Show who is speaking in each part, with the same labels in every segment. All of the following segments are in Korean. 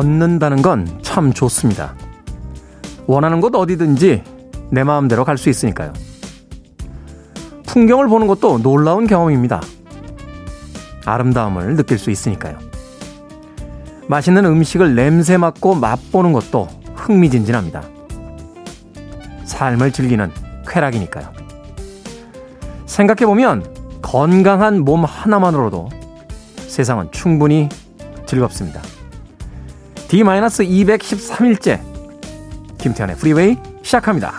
Speaker 1: 걷는다는 건 참 좋습니다. 원하는 곳 어디든지 내 마음대로 갈 수 있으니까요. 풍경을 보는 것도 놀라운 경험입니다. 아름다움을 느낄 수 있으니까요. 맛있는 음식을 냄새 맡고 맛보는 것도 흥미진진합니다. 삶을 즐기는 쾌락이니까요. 생각해보면 건강한 몸 하나만으로도 세상은 충분히 즐겁습니다. D-213일째 김태현의 프리웨이 시작합니다.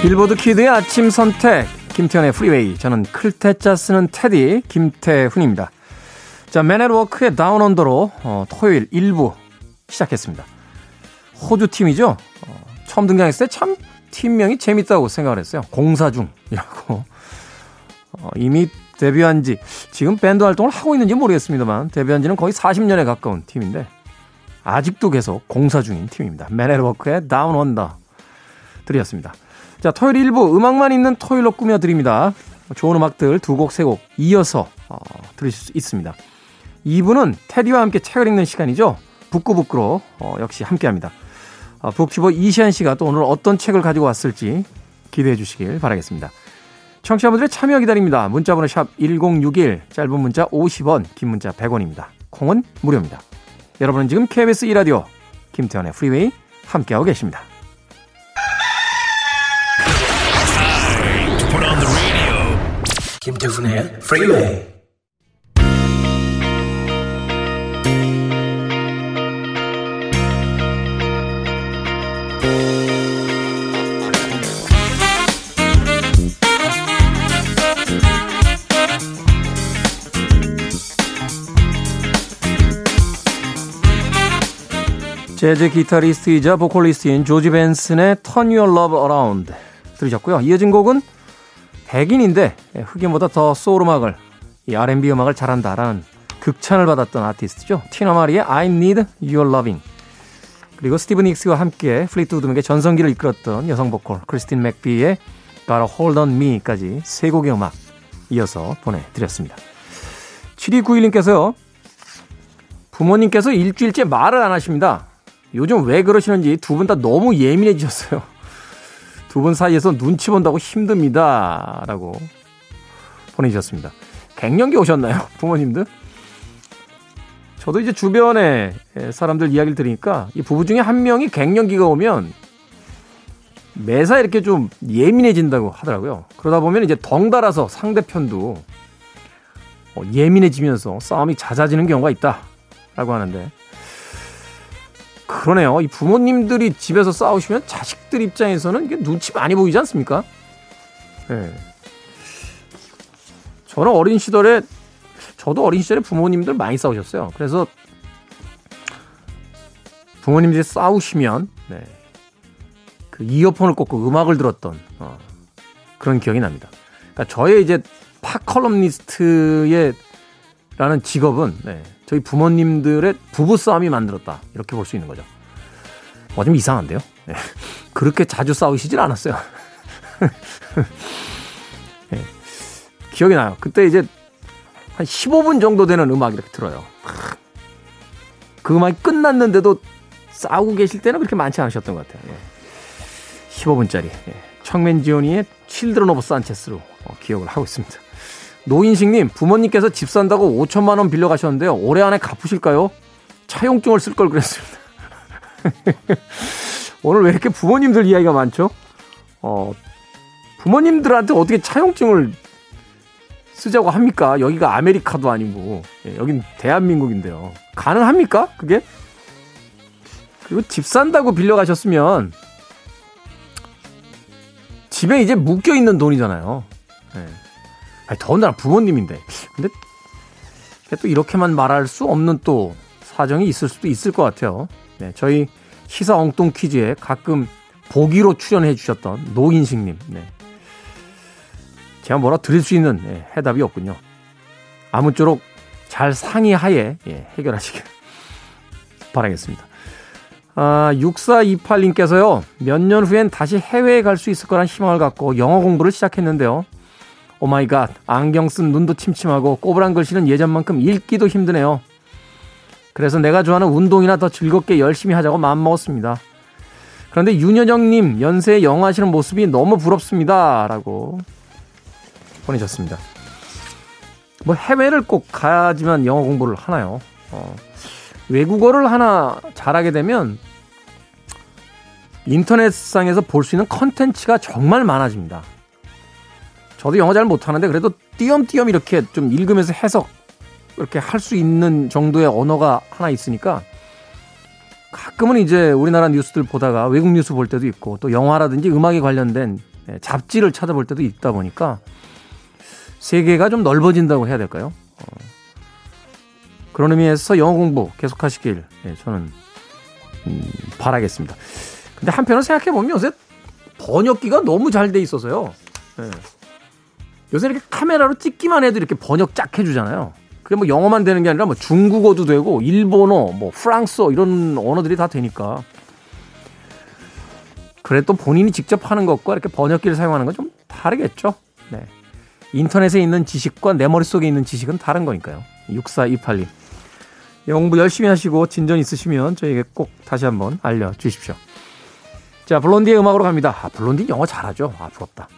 Speaker 1: 빌보드 kid의 아침 선택 김태훈의 Freeway 저는 클 태 자 쓰는 태디 김태훈입니다. 자, 맨앤워크의 다운 언더로 어, 토요일 1부 시작했습니다. 호주 팀이죠. 어, 처음 등장했을 때 참 팀명이 재밌다고 생각을 했어요. 공사 중이라고. 어, 이미 데뷔한 지 지금 밴드 활동을 하고 있는지 모르겠습니다만 데뷔한 지는 거의 40년에 가까운 팀인데 아직도 계속 공사 중인 팀입니다. Men at Work의 Down Under 드렸습니다. 자, 토요일 일부 음악만 있는 토요일로 꾸며드립니다. 좋은 음악들 두 곡, 세 곡 이어서 어, 들으실 수 있습니다. 2부는 테디와 함께 책을 읽는 시간이죠. 북구북구로 어, 역시 함께합니다. 어, 북튜버 이시안 씨가 또 오늘 어떤 책을 가지고 왔을지 기대해 주시길 바라겠습니다. 청취자분들의 참여 기다립니다. 문자번호 샵 1061, 짧은 문자 50원, 긴 문자 100원입니다. 콩은 무료입니다. 여러분은 지금 KBS 2라디오 김태현의 프리웨이 함께하고 계십니다.
Speaker 2: 김태훈의 프리웨이
Speaker 1: 재즈 기타리스트이자 보컬리스트인 조지 벤슨의 Turn Your Love Around 들으셨고요. 이어진 곡은 백인인데 흑인보다 더 소울 음악을 이 R&B 음악을 잘한다라는 극찬을 받았던 아티스트죠. 티나 마리의 I Need Your Loving 그리고 스티비 닉스와 함께 플리트우드 맥의 전성기를 이끌었던 여성 보컬 크리스틴 맥비의 Got a Hold On Me까지 세 곡의 음악 이어서 보내드렸습니다. 7291님께서요. 부모님께서 일주일째 말을 안 하십니다. 요즘 왜 그러시는지 두 분 다 너무 예민해지셨어요. 두 분 사이에서 눈치 본다고 힘듭니다. 라고 보내주셨습니다. 갱년기 오셨나요? 부모님들? 저도 이제 주변에 사람들 이야기를 들으니까 이 부부 중에 한 명이 갱년기가 오면 매사 이렇게 좀 예민해진다고 하더라고요. 그러다 보면 이제 덩달아서 상대편도 어, 예민해지면서 싸움이 잦아지는 경우가 있다라고 하는데 그러네요. 이 부모님들이 집에서 싸우시면 자식들 입장에서는 이게 눈치 많이 보이지 않습니까? 네. 저는 어린 시절에 저도 어린 시절에 부모님들 많이 싸우셨어요. 그래서 부모님들이 싸우시면 네. 그 이어폰을 꽂고 음악을 들었던 어, 그런 기억이 납니다. 그러니까 저의 이제 팝 컬럼니스트의 라는 직업은 네, 저희 부모님들의 부부싸움이 만들었다. 이렇게 볼 수 있는 거죠. 어, 좀 이상한데요? 네. 그렇게 자주 싸우시질 않았어요. 네. 기억이 나요. 그때 이제 한 15분 정도 되는 음악 이렇게 들어요. 그 음악이 끝났는데도 싸우고 계실 때는 그렇게 많지 않으셨던 것 같아요. 예. 15분짜리. 예. 척 맨지오니의 Children of Sanchez로 어, 기억을 하고 있습니다. 노인식님, 부모님께서 집 산다고 5천만 원 빌려 가셨는데요. 올해 안에 갚으실까요? 차용증을 쓸 걸 그랬습니다. 오늘 왜 이렇게 부모님들 이야기가 많죠? 어, 부모님들한테 어떻게 차용증을 쓰자고 합니까? 여기가 아메리카도 아니고, 예, 여긴 대한민국인데요. 가능합니까? 그게? 그리고 집 산다고 빌려 가셨으면, 집에 이제 묶여 있는 돈이잖아요. 예. 아니, 더군다나 부모님인데. 근데 또 이렇게만 말할 수 없는 또 사정이 있을 수도 있을 것 같아요. 네, 저희 시사 엉뚱 퀴즈에 가끔 보기로 출연해 주셨던 노인식님. 네. 제가 뭐라 드릴 수 있는 네, 해답이 없군요. 아무쪼록 잘 상의하에 예, 해결하시길 바라겠습니다. 아, 6428님께서요, 몇 년 후엔 다시 해외에 갈 수 있을 거란 희망을 갖고 영어 공부를 시작했는데요. oh my god, 안경 쓴 눈도 침침하고 꼬부랑 글씨는 예전만큼 읽기도 힘드네요. 그래서 내가 좋아하는 운동이나 더 즐겁게 열심히 하자고 마음먹었습니다. 그런데 윤여정님, 연세에 영어 하시는 모습이 너무 부럽습니다. 라고 보내셨습니다. 뭐 해외를 꼭 가야지만 영어 공부를 하나요? 어, 외국어를 하나 잘하게 되면 인터넷상에서 볼 수 있는 컨텐츠가 정말 많아집니다. 저도 영어 잘 못하는데 그래도 띄엄띄엄 이렇게 좀 읽으면서 해석 이렇게 할 수 있는 정도의 언어가 하나 있으니까 가끔은 이제 우리나라 뉴스들 보다가 외국 뉴스 볼 때도 있고 또 영화라든지 음악에 관련된 예, 잡지를 찾아볼 때도 있다 보니까 세계가 좀 넓어진다고 해야 될까요? 어, 그런 의미에서 영어 공부 계속하시길 예, 저는 음, 바라겠습니다. 근데 한편으로 생각해 보면 요새 번역기가 너무 잘 돼 있어서요. 예. 요새 이렇게 카메라로 찍기만 해도 이렇게 번역 쫙 해주잖아요. 그게 뭐 영어만 되는 게 아니라 뭐 중국어도 되고 일본어, 뭐 프랑스어 이런 언어들이 다 되니까. 그래 도 본인이 직접 하는 것과 이렇게 번역기를 사용하는 건 좀 다르겠죠. 네. 인터넷에 있는 지식과 내 머릿속에 있는 지식은 다른 거니까요. 6428님. 공부 열심히 하시고 진전 있으시면 저에게 꼭 다시 한번 알려주십시오. 자, 블론디의 음악으로 갑니다. 아, 블론디 영어 잘하죠? 아, 부럽다.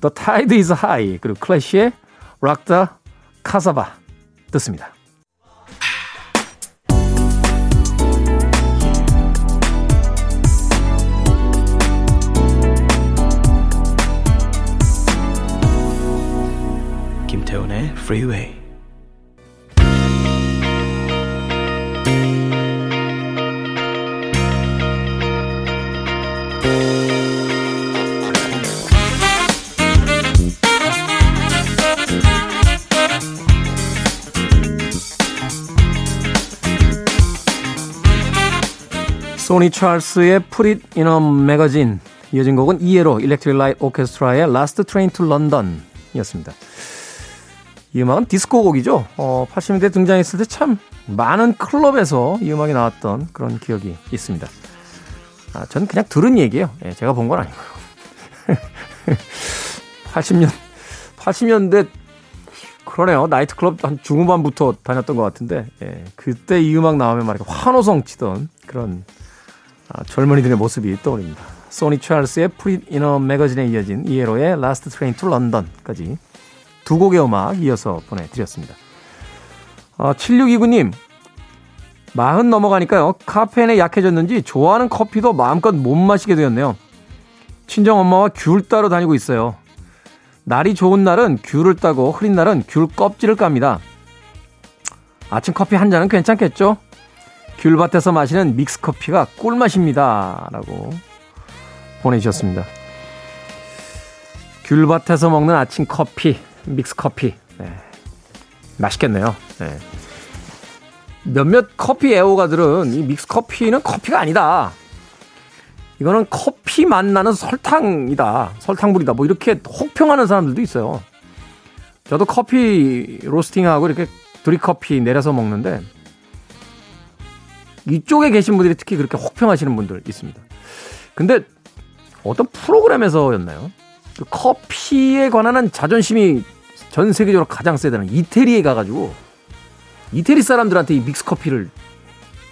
Speaker 1: The Tide is High 그리고 클래시의 Rock the Casbah 듣습니다. 김태훈의 Freeway 소니 찰스의 Put It in a Magazine 이어진 곡은 ELO 일렉트릭 라이트 오케스트라의 Last Train to London 이었습니다. 이 음악은 디스코 곡이죠. 어, 80년대 등장했을 때 참 많은 클럽에서 이 음악이 나왔던 그런 기억이 있습니다. 아, 전 그냥 들은 얘기예요. 예, 제가 본 건 아니고요. 80년 80년대 그러네요. 나이트클럽 한 중후반부터 다녔던 것 같은데 예, 그때 이 음악 나오면 말이야 환호성 치던 그런 아, 젊은이들의 모습이 떠오릅니다. 소니 찰스의 in a Magazine에 이어진 이에로의 Last Train to London까지 두 곡의 음악 이어서 보내드렸습니다. 아, 7629님, 마흔 넘어가니까요. 카페인에 약해졌는지 좋아하는 커피도 마음껏 못 마시게 되었네요. 친정 엄마와 귤 따러 다니고 있어요. 날이 좋은 날은 귤을 따고 흐린 날은 귤 껍질을 깝니다. 아침 커피 한 잔은 괜찮겠죠? 귤밭에서 마시는 믹스커피가 꿀맛입니다. 라고 보내주셨습니다. 귤밭에서 먹는 아침 커피, 믹스커피. 네. 맛있겠네요. 네. 몇몇 커피 애호가들은 이 믹스커피는 커피가 아니다. 이거는 커피 맛 나는 설탕이다. 설탕물이다. 뭐 이렇게 혹평하는 사람들도 있어요. 저도 커피 로스팅하고 이렇게 드립커피 내려서 먹는데 이쪽에 계신 분들이 특히 그렇게 혹평하시는 분들 있습니다. 근데 어떤 프로그램에서였나요? 그 커피에 관한 자존심이 전 세계적으로 가장 세다는 이태리에 가가지고 이태리 사람들한테 이 믹스 커피를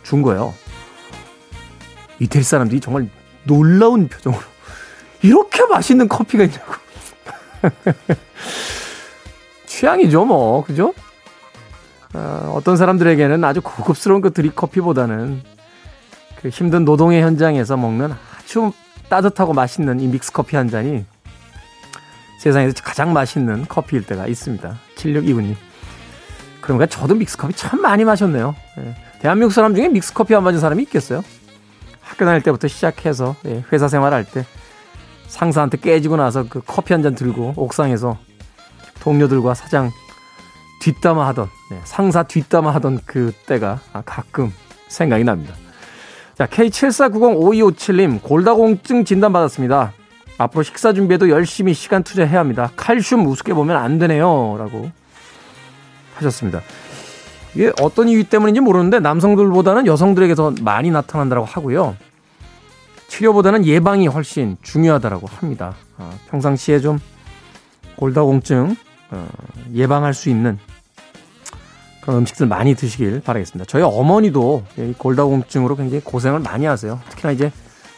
Speaker 1: 준 거예요. 이태리 사람들이 정말 놀라운 표정으로 이렇게 맛있는 커피가 있냐고. 취향이죠, 뭐. 그죠? 어, 어떤 사람들에게는 아주 고급스러운 그 드립커피보다는 그 힘든 노동의 현장에서 먹는 아주 따뜻하고 맛있는 이 믹스커피 한 잔이 세상에서 가장 맛있는 커피일 때가 있습니다. 7629님. 그러니까 저도 믹스커피 참 많이 마셨네요. 예. 대한민국 사람 중에 믹스커피 안 마신 사람이 있겠어요? 학교 다닐 때부터 시작해서 예, 회사 생활할 때 상사한테 깨지고 나서 그 커피 한 잔 들고 옥상에서 동료들과 사장 뒷담화 하던 네, 상사 뒷담화 하던 그 때가 가끔 생각이 납니다. 자 K74905257님 골다공증 진단받았습니다. 앞으로 식사 준비에도 열심히 시간 투자해야 합니다. 칼슘 우습게 보면 안 되네요. 라고 하셨습니다. 이게 어떤 이유 때문인지 모르는데 남성들보다는 여성들에게 더 많이 나타난다고 하고요. 치료보다는 예방이 훨씬 중요하다고 합니다. 아, 평상시에 좀 골다공증 어, 예방할 수 있는 그런 음식들 많이 드시길 바라겠습니다. 저희 어머니도 골다공증으로 굉장히 고생을 많이 하세요. 특히나 이제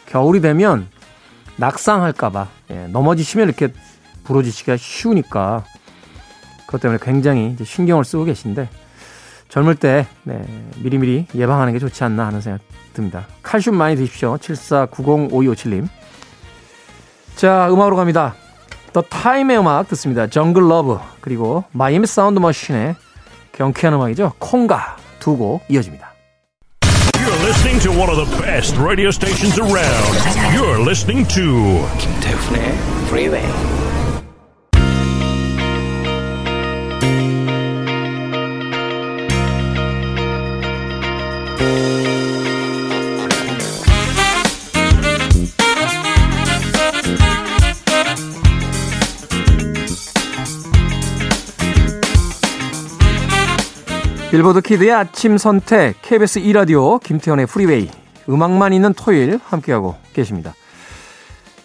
Speaker 1: 겨울이 되면 낙상할까봐 예, 넘어지시면 이렇게 부러지시기가 쉬우니까 그것 때문에 굉장히 신경을 쓰고 계신데 젊을 때 네, 미리미리 예방하는 게 좋지 않나 하는 생각 듭니다. 칼슘 많이 드십시오. 74905257님. 자, 음악으로 갑니다. 더 타임의 음악 듣습니다. Jungle Love 그리고 마이애미 사운드 머신의 경쾌한 음악이죠. Conga 두 곡 이어집니다.
Speaker 2: You're listening to one of the best radio stations around. You're listening to
Speaker 3: 김태훈의 Freeway.
Speaker 1: 빌보드 키드의 아침 선택 KBS 2라디오 김태현의 프리웨이 음악만 있는 토요일 함께하고 계십니다.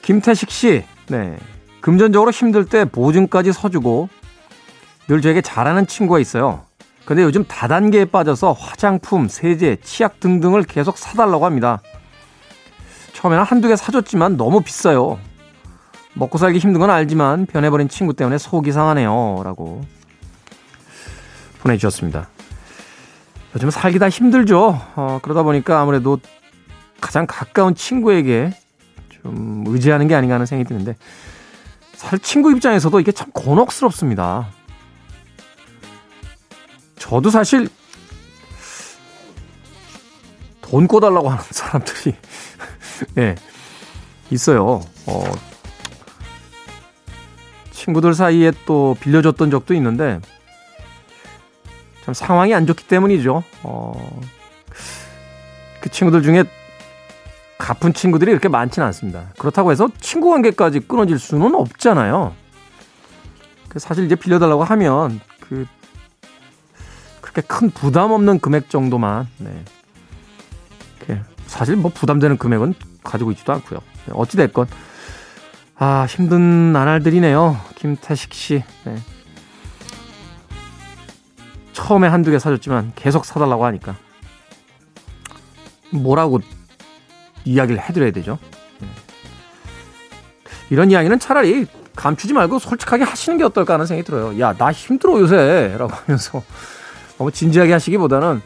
Speaker 1: 김태식 씨, 네. 금전적으로 힘들 때 보증까지 서주고 늘 저에게 잘하는 친구가 있어요. 근데 요즘 다단계에 빠져서 화장품, 세제, 치약 등등을 계속 사달라고 합니다. 처음에는 한두 개 사줬지만 너무 비싸요. 먹고 살기 힘든 건 알지만 변해버린 친구 때문에 속이 상하네요. 라고 보내주셨습니다. 요즘 살기 다 힘들죠. 어, 그러다 보니까 아무래도 가장 가까운 친구에게 좀 의지하는 게 아닌가 하는 생각이 드는데 사실 친구 입장에서도 이게 참 곤혹스럽습니다. 저도 사실 돈 꿔달라고 하는 사람들이 예, 있어요. 어, 친구들 사이에 또 빌려줬던 적도 있는데 참 상황이 안 좋기 때문이죠. 어, 그 친구들 중에 갚은 친구들이 이렇게 많지는 않습니다. 그렇다고 해서 친구 관계까지 끊어질 수는 없잖아요. 그 사실 이제 빌려달라고 하면 그 그렇게 큰 부담 없는 금액 정도만 네. 사실 뭐 부담되는 금액은 가지고 있지도 않고요. 네, 어찌 됐건 아 힘든 나날들이네요. 김태식 씨. 네. 처음에 한두 개 사줬지만 계속 사달라고 하니까 뭐라고 이야기를 해드려야 되죠. 네. 이런 이야기는 차라리 감추지 말고 솔직하게 하시는 게 어떨까 하는 생각이 들어요. 야, 나 힘들어 요새. 라고 하면서 너무 진지하게 하시기보다는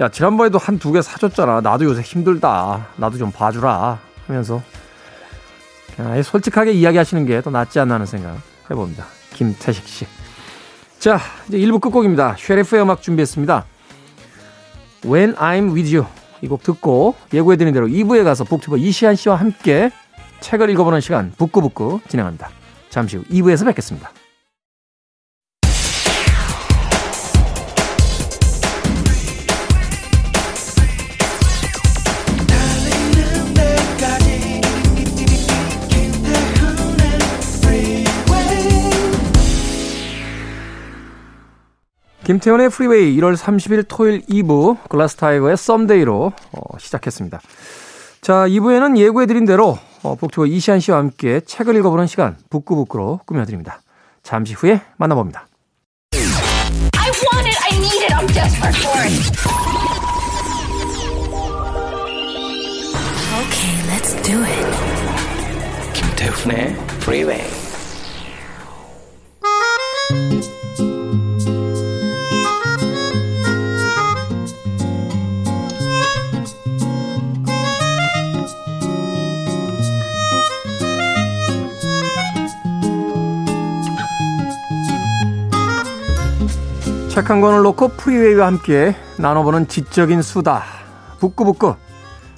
Speaker 1: 야, 지난번에도 한 두 개 사줬잖아. 나도 요새 힘들다. 나도 좀 봐주라. 하면서 그냥 솔직하게 이야기하시는 게 더 낫지 않나 하는 생각 해봅니다. 김태식 씨. 자, 이제 1부 끝곡입니다. 쉐리프의 음악 준비했습니다. When I'm With You 이 곡 듣고 예고해드린 대로 2부에 가서 북튜버 이시안 씨와 함께 책을 읽어보는 시간 북구북구 진행합니다. 잠시 후 2부에서 뵙겠습니다. 김태훈의 Freeway 1월 30일 토요일 2부 글라스 타이거의 Someday로 어, 시작했습니다. 자, 2부에는 예고해드린 대로 어, booktuber 이시안 씨와 함께 책을 읽어보는 시간 북구북구로 꾸며드립니다. 잠시 후에 만나봅니다. I want it, I need it, I'm desperate for it.
Speaker 3: Okay, let's do it. 김태훈의 Freeway.
Speaker 1: 책 한 권을 놓고 프리웨이와 함께 나눠보는 지적인 수다. 북구북구.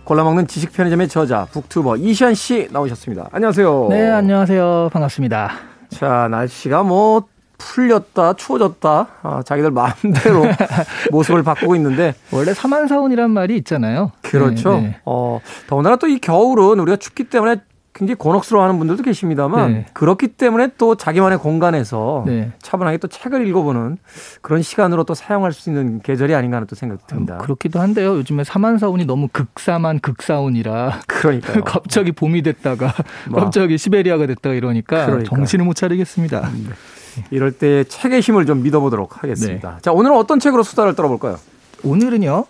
Speaker 1: 골라먹는 지식 편의점의 저자, 북투버 이시안 씨 나오셨습니다. 안녕하세요.
Speaker 4: 네, 안녕하세요. 반갑습니다.
Speaker 1: 자, 날씨가 뭐 풀렸다, 추워졌다, 아, 자기들 마음대로 모습을 바꾸고 있는데.
Speaker 4: 원래 사만사온이란 말이 있잖아요.
Speaker 1: 그렇죠. 네, 네. 어, 더군다나 또 이 겨울은 우리가 춥기 때문에 굉장히 곤혹스러워하는 분들도 계십니다만
Speaker 4: 네.
Speaker 1: 그렇기 때문에 또 자기만의 공간에서
Speaker 4: 네.
Speaker 1: 차분하게 또 책을 읽어보는 그런 시간으로 또 사용할 수 있는 계절이 아닌가 하는 또 생각이 듭니다.
Speaker 4: 그렇기도 한데요. 요즘에 사만사운이 너무 극사만 극사운이라
Speaker 1: 그러니까요.
Speaker 4: 갑자기 봄이 됐다가
Speaker 1: 뭐.
Speaker 4: 갑자기 시베리아가 됐다가 이러니까
Speaker 1: 그러니까요.
Speaker 4: 정신을 못 차리겠습니다.
Speaker 1: 이럴 때 책의 힘을 좀 믿어보도록
Speaker 4: 네.
Speaker 1: 하겠습니다. 자, 오늘은 어떤 책으로 수다를 떨어볼까요?
Speaker 4: 오늘은요.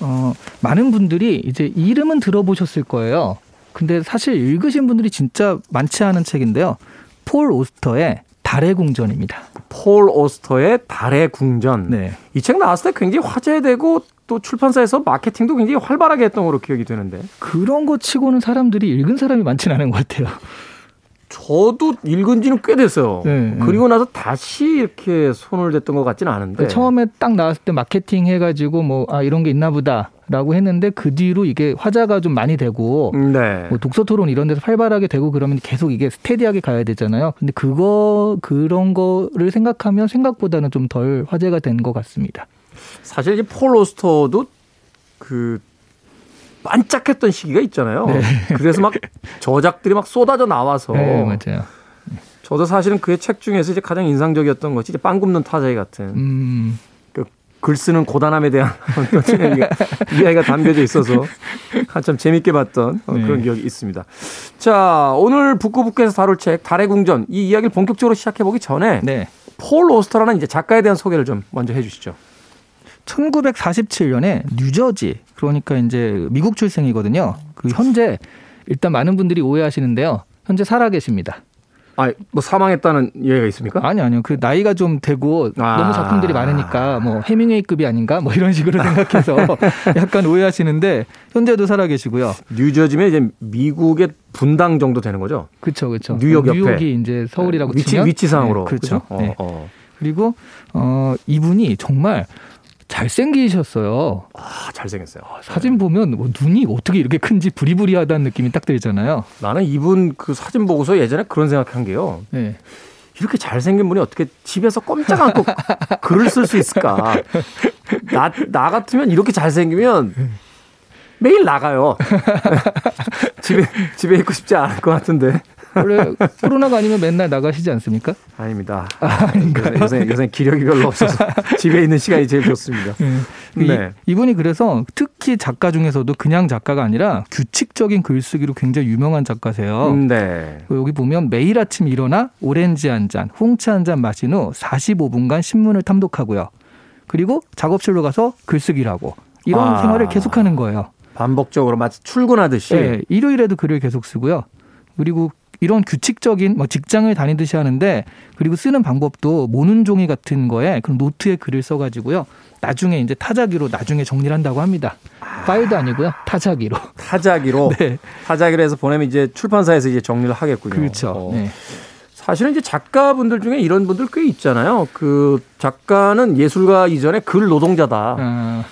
Speaker 4: 어, 많은 분들이 이제 이름은 들어보셨을 거예요. 근데 사실 읽으신 분들이 진짜 많지 않은 책인데요. 폴 오스터의 달의 궁전입니다.
Speaker 1: 폴 오스터의 달의 궁전.
Speaker 4: 네.
Speaker 1: 이 책 나왔을 때 굉장히 화제되고 또 출판사에서 마케팅도 굉장히 활발하게 했던 걸로 기억이 되는데
Speaker 4: 그런 거 치고는 사람들이 읽은 사람이 많지는 않은 것 같아요.
Speaker 1: 저도 읽은 지는 꽤 됐어요.
Speaker 4: 네,
Speaker 1: 그리고 나서 다시 이렇게 손을 댔던 것 같지는 않은데
Speaker 4: 처음에 딱 나왔을 때 마케팅 해가지고 뭐 아 이런 게 있나 보다 라고 했는데 그 뒤로 이게 화자가 좀 많이 되고
Speaker 1: 네.
Speaker 4: 뭐 독서 토론 이런 데서 활발하게 되고 그러면 계속 이게 스테디하게 가야 되잖아요. 근데 그거 그런 거를 생각하면 생각보다는 좀 덜 화제가 된 것 같습니다.
Speaker 1: 사실 이제 폴 오스터도 그 반짝했던 시기가 있잖아요. 그래서 막 저작들이 막 쏟아져 나와서
Speaker 4: 네, 맞아요.
Speaker 1: 저도 사실은 그의 책 중에서 이제 가장 인상적이었던 것이 이제 빵 굽는 타자기 같은
Speaker 4: 음,
Speaker 1: 그 글 쓰는 고단함에 대한 이야기가, 담겨져 있어서 한참 재밌게 봤던 어,
Speaker 4: 네.
Speaker 1: 그런 기억이 있습니다. 자, 오늘 북구북구에서 다룰 책 달의 궁전 이 이야기를 본격적으로 시작해 보기 전에
Speaker 4: 네.
Speaker 1: 폴 오스터라는 이제 작가에 대한 소개를 좀 먼저 해 주시죠.
Speaker 4: 1947년에 뉴저지 그러니까 이제 미국 출생이거든요. 그 현재 일단 많은 분들이 오해하시는데요. 현재 살아 계십니다.
Speaker 1: 아, 뭐 사망했다는 이야기가 있습니까?
Speaker 4: 아니 아니요. 그 나이가 좀 되고
Speaker 1: 아.
Speaker 4: 너무 작품들이 많으니까 뭐 해밍웨이급이 아닌가 뭐 이런 식으로 생각해서 약간 오해하시는데 현재도 살아 계시고요.
Speaker 1: 뉴저지면 이제 미국의 분당 정도 되는 거죠.
Speaker 4: 그렇죠, 그렇죠.
Speaker 1: 뉴욕 옆에.
Speaker 4: 뉴욕이 이제 서울이라고
Speaker 1: 위치
Speaker 4: 치면
Speaker 1: 위치 상으로
Speaker 4: 네, 그렇죠.
Speaker 1: 그죠?
Speaker 4: 네.
Speaker 1: 어, 어.
Speaker 4: 그리고 어 이분이 정말 잘생기셨어요.
Speaker 1: 아, 잘생겼어요.
Speaker 4: 사진 보면 뭐 눈이 어떻게 이렇게 큰지 부리부리하다는 느낌이 딱 들잖아요.
Speaker 1: 나는 이분 그 사진 보고서 예전에 그런 생각한 게요.
Speaker 4: 네.
Speaker 1: 이렇게 잘생긴 분이 어떻게 집에서 꼼짝 않고 글을 쓸 수 있을까? 나, 나 같으면 이렇게 잘생기면 매일 나가요. 집에, 집에 있고 싶지 않을 것 같은데.
Speaker 4: 원래 코로나가 아니면 맨날 나가시지 않습니까?
Speaker 1: 아닙니다. 요새, 요새, 요새 기력이 별로 없어서 집에 있는 시간이 제일 좋습니다. 네.
Speaker 4: 이, 이분이 그래서 특히 작가 중에서도 그냥 작가가 아니라 규칙적인 글쓰기로 굉장히 유명한 작가세요.
Speaker 1: 음, 네.
Speaker 4: 여기 보면 매일 아침 일어나 오렌지 한 잔, 홍차 한 잔 마신 후 45분간 신문을 탐독하고요. 그리고 작업실로 가서 글쓰기를 하고 이런
Speaker 1: 아.
Speaker 4: 생활을 계속하는 거예요.
Speaker 1: 반복적으로 마치 출근하듯이.
Speaker 4: 네, 일요일에도 글을 계속 쓰고요. 그리고 이런 규칙적인 뭐 직장을 다니듯이 하는데 그리고 쓰는 방법도 모는 종이 같은 거에 그런 노트에 글을 써가지고요. 나중에 이제 타자기로 나중에 정리를 한다고 합니다. 파일도 아니고요. 타자기로.
Speaker 1: 타자기로.
Speaker 4: 네.
Speaker 1: 타자기로 해서 보내면 이제 출판사에서 이제 정리를 하겠군요.
Speaker 4: 그렇죠.
Speaker 1: 어.
Speaker 4: 네.
Speaker 1: 사실은 이제 작가분들 중에 이런 분들 꽤 있잖아요. 그 작가는 예술가 이전에 글 노동자다.
Speaker 4: 아,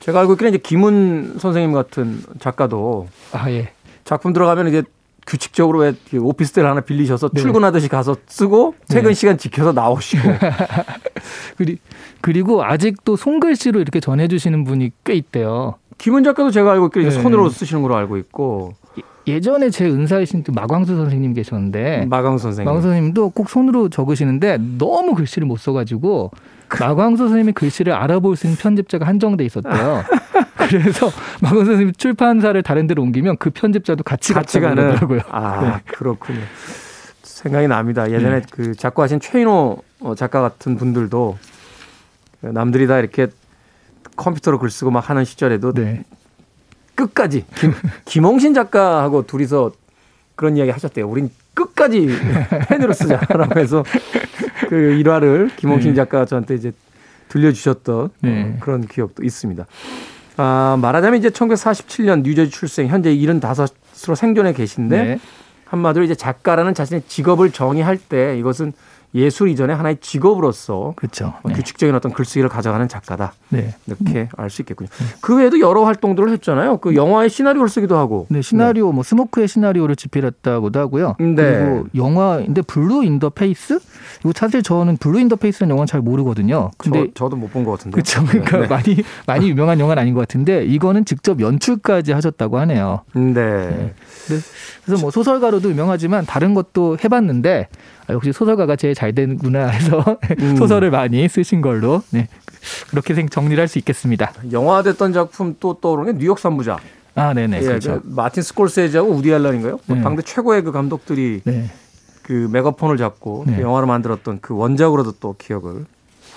Speaker 1: 제가 알고 있기는 이제 김훈 선생님 같은 작가도
Speaker 4: 아 예.
Speaker 1: 작품 들어가면 이제 규칙적으로 왜 오피스텔 하나 빌리셔서
Speaker 4: 네.
Speaker 1: 출근하듯이 가서 쓰고 퇴근
Speaker 4: 네.
Speaker 1: 시간 지켜서 나오시고
Speaker 4: 그리, 그리고 아직도 손글씨로 이렇게 전해주시는 분이 꽤 있대요.
Speaker 1: 김훈 작가도 제가 알고 이제
Speaker 4: 네.
Speaker 1: 손으로 쓰시는 걸로 알고 있고
Speaker 4: 예전에 제 은사이신 또 마광수 선생님 계셨는데
Speaker 1: 마강 선생님
Speaker 4: 마광수 선생님도 꼭 손으로 적으시는데 너무 글씨를 못 써가지고 마광수 선생님의 글씨를 알아볼 수 있는 편집자가 한정돼 있었대요. 그래서 마광수 선생님 출판사를 다른 데로 옮기면 그 편집자도 같이
Speaker 1: 같이 가는
Speaker 4: 그러더라고요.
Speaker 1: 아
Speaker 4: 네.
Speaker 1: 그렇군요. 생각이 납니다. 예전에 그 작고하신 최인호 어, 작가 같은 분들도 남들이 다 이렇게 컴퓨터로 글 쓰고 막 하는 시절에도
Speaker 4: 네.
Speaker 1: 끝까지 김, 김홍신 작가하고 둘이서 그런 이야기 하셨대요. 우린 끝까지 펜으로 쓰자라고 해서 그 일화를 김홍신
Speaker 4: 네.
Speaker 1: 작가가 저한테 이제 들려주셨던
Speaker 4: 네.
Speaker 1: 어, 그런 기억도 있습니다. 아, 말하자면 이제 1947년 뉴저지 출생, 현재 75으로 생존해 계신데
Speaker 4: 네.
Speaker 1: 한마디로 이제 작가라는 자신의 직업을 정의할 때 이것은 예술 이전에 하나의 직업으로서
Speaker 4: 그렇죠.
Speaker 1: 어, 규칙적인 어떤 글쓰기를 가져가는 작가다.
Speaker 4: 네.
Speaker 1: 이렇게 알 수 있겠군요. 그 외에도 여러 활동들을 했잖아요. 그 영화의 시나리오를 쓰기도 하고.
Speaker 4: 네, 시나리오 뭐 Smoke의 시나리오를 집필했다고도 하고요.
Speaker 1: 네.
Speaker 4: 그리고 영화인데 Blue in the Face? 이거 사실 저는 Blue in the Face는 영화는 잘 모르거든요. 근데
Speaker 1: 저, 도 못 본 것 같은데.
Speaker 4: 그렇죠. 그러니까
Speaker 1: 네.
Speaker 4: 많이 많이 유명한 영화는 아닌 것 같은데 이거는 직접 연출까지 하셨다고 하네요.
Speaker 1: 네.
Speaker 4: 그래서 뭐 소설가로도 유명하지만 다른 것도 해봤는데 아, 역시 소설가가 제일 잘 되는구나 해서
Speaker 1: 음.
Speaker 4: 소설을 많이 쓰신 걸로 네. 그렇게 생- 정리를 할 수 있겠습니다.
Speaker 1: 영화 됐던 작품 또 떠오르는 게 뉴욕 삼부자.
Speaker 4: 아, 네네.
Speaker 1: 예,
Speaker 4: 그렇죠.
Speaker 1: 그 마틴 스콜세지하고 우디 앨런인가요? 뭐
Speaker 4: 네.
Speaker 1: 당대 최고의 그 감독들이
Speaker 4: 네.
Speaker 1: 그 메가폰을 잡고
Speaker 4: 네.
Speaker 1: 영화를 만들었던 그 원작으로도 또 기억을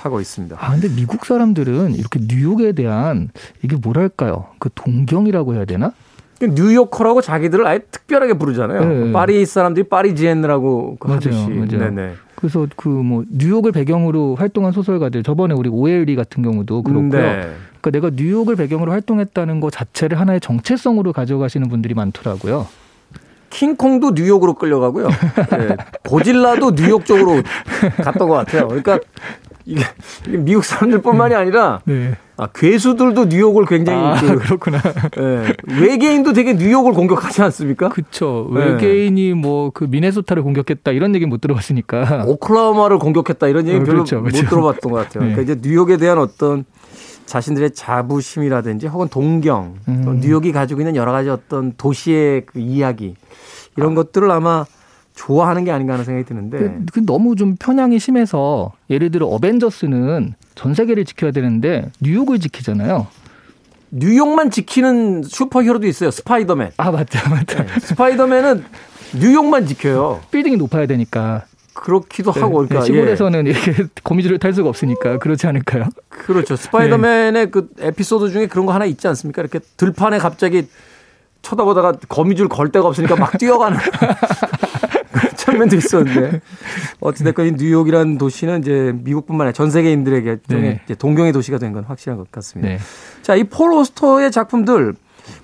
Speaker 1: 하고 있습니다.
Speaker 4: 아, 근데 미국 사람들은 이렇게 뉴욕에 대한 이게 뭐랄까요? 그 동경이라고 해야 되나?
Speaker 1: 그 뉴요커라고 자기들을 아예 특별하게 부르잖아요.
Speaker 4: 네.
Speaker 1: 파리 사람들이 파리지엔느라고 그
Speaker 4: 맞아요,
Speaker 1: 하듯이.
Speaker 4: 맞아요.
Speaker 1: 네네.
Speaker 4: 그래서 그 뭐 뉴욕을 배경으로 활동한 소설가들 저번에 우리 오엘리 같은 경우도 그렇고요.
Speaker 1: 네.
Speaker 4: 그러니까 내가 뉴욕을 배경으로 활동했다는 것 자체를 하나의 정체성으로 가져가시는 분들이 많더라고요.
Speaker 1: 킹콩도 뉴욕으로 끌려가고요. 네. 고질라도 뉴욕 쪽으로 갔던 것 같아요. 그러니까 이게, 이게 미국 사람들뿐만이 아니라
Speaker 4: 네.
Speaker 1: 아, 괴수들도 뉴욕을 굉장히
Speaker 4: 아,
Speaker 1: 그,
Speaker 4: 그렇구나.
Speaker 1: 예, 외계인도 되게 뉴욕을 공격하지 않습니까? 네.
Speaker 4: 외계인이 뭐그 미네소타를 공격했다 이런 얘기 못 들어봤으니까.
Speaker 1: 오클라호마를 공격했다 이런 얘기
Speaker 4: 어,
Speaker 1: 별로
Speaker 4: 그렇죠, 그렇죠.
Speaker 1: 못 들어봤던 것 같아요.
Speaker 4: 네.
Speaker 1: 그러니까 이제 뉴욕에 대한 어떤 자신들의 자부심이라든지 혹은 동경,
Speaker 4: 음.
Speaker 1: 또 뉴욕이 가지고 있는 여러 가지 어떤 도시의 그 이야기 이런 것들을 아마 좋아하는 게 아닌가 하는 생각이 드는데
Speaker 4: 그, 그 너무 좀 편향이 심해서 예를 들어 어벤져스는 전 세계를 지켜야 되는데 뉴욕을 지키잖아요.
Speaker 1: 뉴욕만 지키는 슈퍼히어로도 있어요. 스파이더맨.
Speaker 4: 아 맞다 맞다.
Speaker 1: 네. 스파이더맨은 뉴욕만 지켜요.
Speaker 4: 빌딩이 높아야 되니까.
Speaker 1: 그렇기도 하고
Speaker 4: 네,
Speaker 1: 그러니까 예.
Speaker 4: 시골에서는 이렇게 거미줄을 탈 수가 없으니까 그렇지 않을까요?
Speaker 1: 그렇죠. 스파이더맨의 그 에피소드 중에 그런 거 하나 있지 않습니까? 이렇게 들판에 갑자기 쳐다보다가 거미줄 걸 데가 없으니까 막 뛰어가는 장면도 있었는데 어찌됐건 이 뉴욕이라는 도시는 이제 미국뿐만 아니라 전 세계인들에게
Speaker 4: 네.
Speaker 1: 동경의 도시가 된 건 확실한 것 같습니다.
Speaker 4: 네.
Speaker 1: 자, 이 폴 오스터의 작품들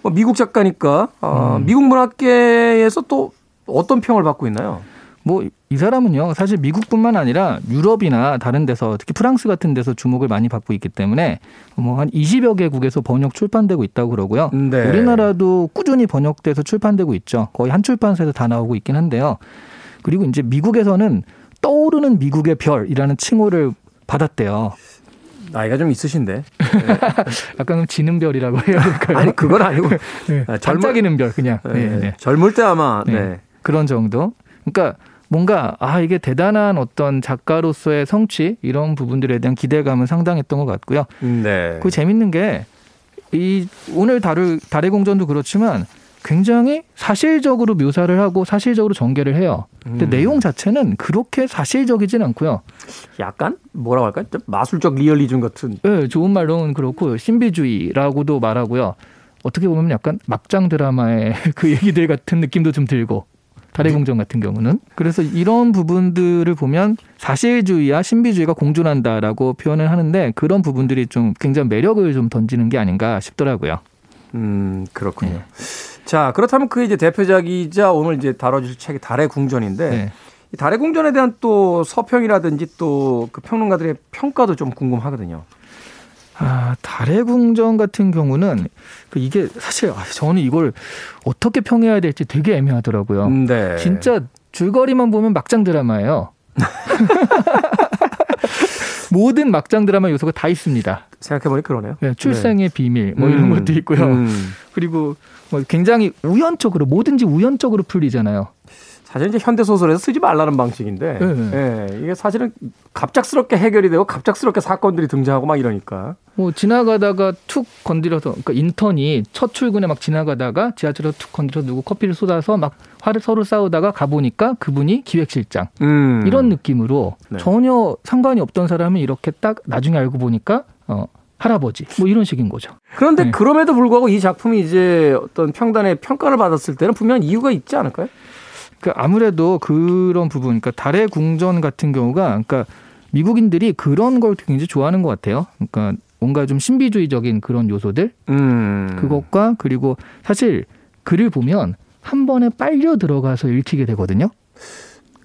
Speaker 1: 뭐 미국 작가니까 어,
Speaker 4: 음.
Speaker 1: 미국 문학계에서 또 어떤 평을 받고 있나요?
Speaker 4: 뭐이 사람은요 사실 미국뿐만 아니라 유럽이나 다른 데서 특히 프랑스 같은 데서 주목을 많이 받고 있기 때문에 뭐 한 20여 개국에서 번역 출판되고 있다고 그러고요.
Speaker 1: 네.
Speaker 4: 우리나라도 꾸준히 번역돼서 출판되고 있죠. 거의 한 출판사에서 다 나오고 있긴 한데요. 그리고 이제 미국에서는 떠오르는 미국의 별이라는 칭호를 받았대요.
Speaker 1: 나이가 좀 있으신데.
Speaker 4: 약간 지는 별이라고 해야 될까요?
Speaker 1: 아니 그건 아니고
Speaker 4: 네,
Speaker 1: 아,
Speaker 4: 반짝이는 별 그냥.
Speaker 1: 네,
Speaker 4: 네, 네.
Speaker 1: 젊을 때 아마
Speaker 4: 네.
Speaker 1: 네.
Speaker 4: 그런 정도. 그러니까 뭔가 아 이게 대단한 어떤 작가로서의 성취 이런 부분들에 대한 기대감은 상당했던 것 같고요.
Speaker 1: 네.
Speaker 4: 그 재밌는 게 이 오늘 다룰 달의 공전도 그렇지만 굉장히 사실적으로 묘사를 하고 사실적으로 전개를 해요. 근데
Speaker 1: 음.
Speaker 4: 내용 자체는 그렇게 사실적이진 않고요.
Speaker 1: 약간 뭐라고 할까요? 좀 마술적 리얼리즘 같은.
Speaker 4: 예, 좋은 말로는 그렇고 신비주의라고도 말하고요. 어떻게 보면 약간 막장 드라마의 그 얘기들 같은 느낌도 좀 들고 달의 공전 같은 경우는 그래서 이런 부분들을 보면 사실주의와 신비주의가 공존한다라고 표현을 하는데 그런 부분들이 좀 굉장히 매력을 좀 던지는 게 아닌가 싶더라고요.
Speaker 1: 음 그렇군요.
Speaker 4: 네.
Speaker 1: 자 그렇다면 그 이제 대표작이자 오늘 이제 다뤄질 책이 달의 궁전인데
Speaker 4: 네.
Speaker 1: 이 달의 궁전에 대한 또 서평이라든지 또 그 평론가들의 평가도 좀 궁금하거든요.
Speaker 4: 아, 달의 궁전 같은 경우는 그 이게 사실 아, 저는 이걸 어떻게 평해야 될지 되게 애매하더라고요.
Speaker 1: 음, 네.
Speaker 4: 진짜 줄거리만 보면 막장 드라마예요. 모든 막장 드라마 요소가 다 있습니다.
Speaker 1: 생각해보니 그러네요.
Speaker 4: 네, 출생의 비밀 뭐 이런
Speaker 1: 음,
Speaker 4: 것도 있고요.
Speaker 1: 음.
Speaker 4: 그리고 뭐 굉장히 우연적으로 뭐든지 우연적으로 풀리잖아요.
Speaker 1: 사실 이제 현대 소설에서 쓰지 말라는 방식인데,
Speaker 4: 네.
Speaker 1: 예, 이게 사실은 갑작스럽게 해결이 되고 갑작스럽게 사건들이 등장하고 막 이러니까.
Speaker 4: 뭐 지나가다가 툭 건드려서 그러니까 인턴이 첫 출근에 막 지나가다가 지하철에서 툭 건드려 누구 커피를 쏟아서 막 화를 서로 싸우다가 가보니까 그분이 기획실장
Speaker 1: 음.
Speaker 4: 이런 느낌으로
Speaker 1: 네.
Speaker 4: 전혀 상관이 없던 사람이 이렇게 딱 나중에 알고 보니까 어 할아버지 뭐 이런 식인 거죠.
Speaker 1: 그런데
Speaker 4: 네.
Speaker 1: 그럼에도 불구하고 이 작품이 이제 어떤 평단의 평가를 받았을 때는 분명 이유가 있지 않을까요?
Speaker 4: 그 아무래도 그런 부분, 그러니까 달의 궁전 같은 경우가, 그러니까 미국인들이 그런 걸 굉장히 좋아하는 것 같아요. 그러니까 뭔가 좀 신비주의적인 그런 요소들,
Speaker 1: 음.
Speaker 4: 그것과 그리고 사실 글을 보면 한 번에 빨려 들어가서 읽히게 되거든요.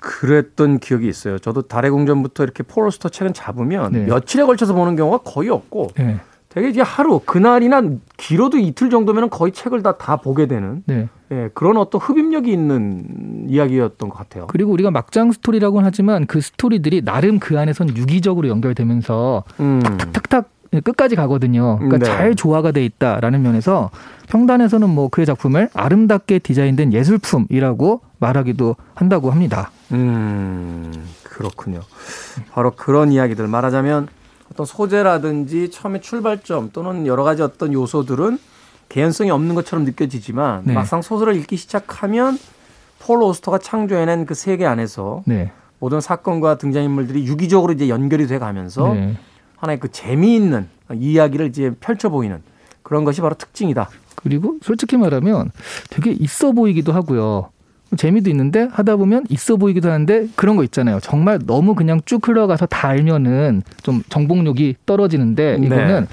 Speaker 1: 그랬던 기억이 있어요. 저도 달의 궁전부터 이렇게 폴로스터 책은 잡으면
Speaker 4: 네.
Speaker 1: 며칠에 걸쳐서 보는 경우가 거의 없고
Speaker 4: 네.
Speaker 1: 되게 이제 하루 그날이나 길어도 이틀 정도면 거의 책을 다다 보게 되는
Speaker 4: 네.
Speaker 1: 예, 그런 어떤 흡입력이 있는 이야기였던 것 같아요.
Speaker 4: 그리고 우리가 막장 스토리라고는 하지만 그 스토리들이 나름 그 안에선 유기적으로 연결되면서
Speaker 1: 음.
Speaker 4: 탁탁 끝까지 가거든요. 그러니까
Speaker 1: 네.
Speaker 4: 잘 조화가 돼 있다라는 면에서 평단에서는 뭐 그의 작품을 아름답게 디자인된 예술품이라고 말하기도 한다고 합니다.
Speaker 1: 음, 그렇군요. 바로 그런 이야기들 말하자면 어떤 소재라든지 처음에 출발점 또는 여러 가지 어떤 요소들은 개연성이 없는 것처럼 느껴지지만
Speaker 4: 네.
Speaker 1: 막상 소설을 읽기 시작하면 폴 오스터가 창조해낸 그 세계 안에서
Speaker 4: 네.
Speaker 1: 모든 사건과 등장인물들이 유기적으로 이제 연결이 돼 가면서
Speaker 4: 네.
Speaker 1: 하나의 그 재미있는 이야기를 이제 펼쳐 보이는 그런 것이 바로 특징이다.
Speaker 4: 그리고 솔직히 말하면 되게 있어 보이기도 하고요. 재미도 있는데 하다 보면 있어 보이기도 하는데 그런 거 있잖아요. 정말 너무 그냥 쭉 흘러가서 다 알면은 좀 정복력이 떨어지는데
Speaker 1: 네.
Speaker 4: 이거는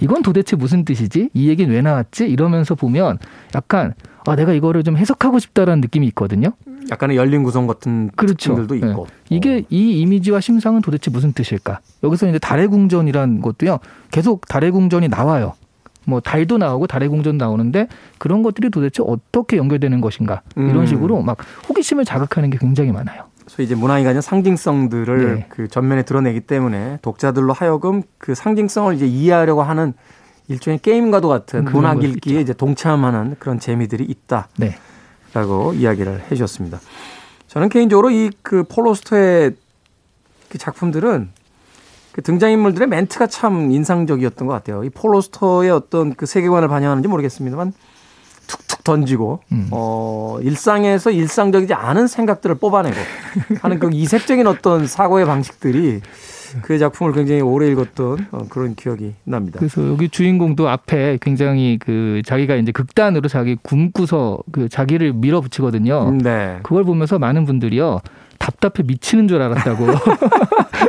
Speaker 4: 이건 도대체 무슨 뜻이지? 이 얘기는 왜 나왔지? 이러면서 보면 약간 아 내가 이거를 좀 해석하고 싶다라는 느낌이 있거든요.
Speaker 1: 약간의 열린 구성 같은
Speaker 4: 그렇죠.
Speaker 1: 특징들도
Speaker 4: 네.
Speaker 1: 있고.
Speaker 4: 이게 이 이미지와 심상은 도대체 무슨 뜻일까? 여기서 이제 달의 궁전이라는 것도요. 계속 달의 궁전이 나와요. 뭐 달도 나오고 달의 궁전 나오는데 그런 것들이 도대체 어떻게 연결되는 것인가?
Speaker 1: 음.
Speaker 4: 이런 식으로 막 호기심을 자극하는 게 굉장히 많아요.
Speaker 1: 소위 이제 문학이 가진 상징성들을
Speaker 4: 네.
Speaker 1: 그 전면에 드러내기 때문에 독자들로 하여금 그 상징성을 이제 이해하려고 하는 일종의 게임과도 같은 문학 읽기에 이제 동참하는 그런 재미들이 있다라고
Speaker 4: 네.
Speaker 1: 이야기를 해 주셨습니다. 저는 개인적으로 이 그 폴로스터의 그 작품들은 그 등장인물들의 멘트가 참 인상적이었던 것 같아요. 이 폴로스터의 어떤 그 세계관을 반영하는지 모르겠습니다만 툭툭 던지고
Speaker 4: 음.
Speaker 1: 어 일상에서 일상적이지 않은 생각들을 뽑아내고 하는 그 이색적인 어떤 사고의 방식들이 그의 작품을 굉장히 오래 읽었던 어, 그런 기억이 납니다.
Speaker 4: 그래서 여기 주인공도 앞에 굉장히 그 자기가 이제 극단으로 자기 굶고서 그 자기를 밀어붙이거든요.
Speaker 1: 네.
Speaker 4: 그걸 보면서 많은 분들이요 답답해 미치는 줄 알았다고.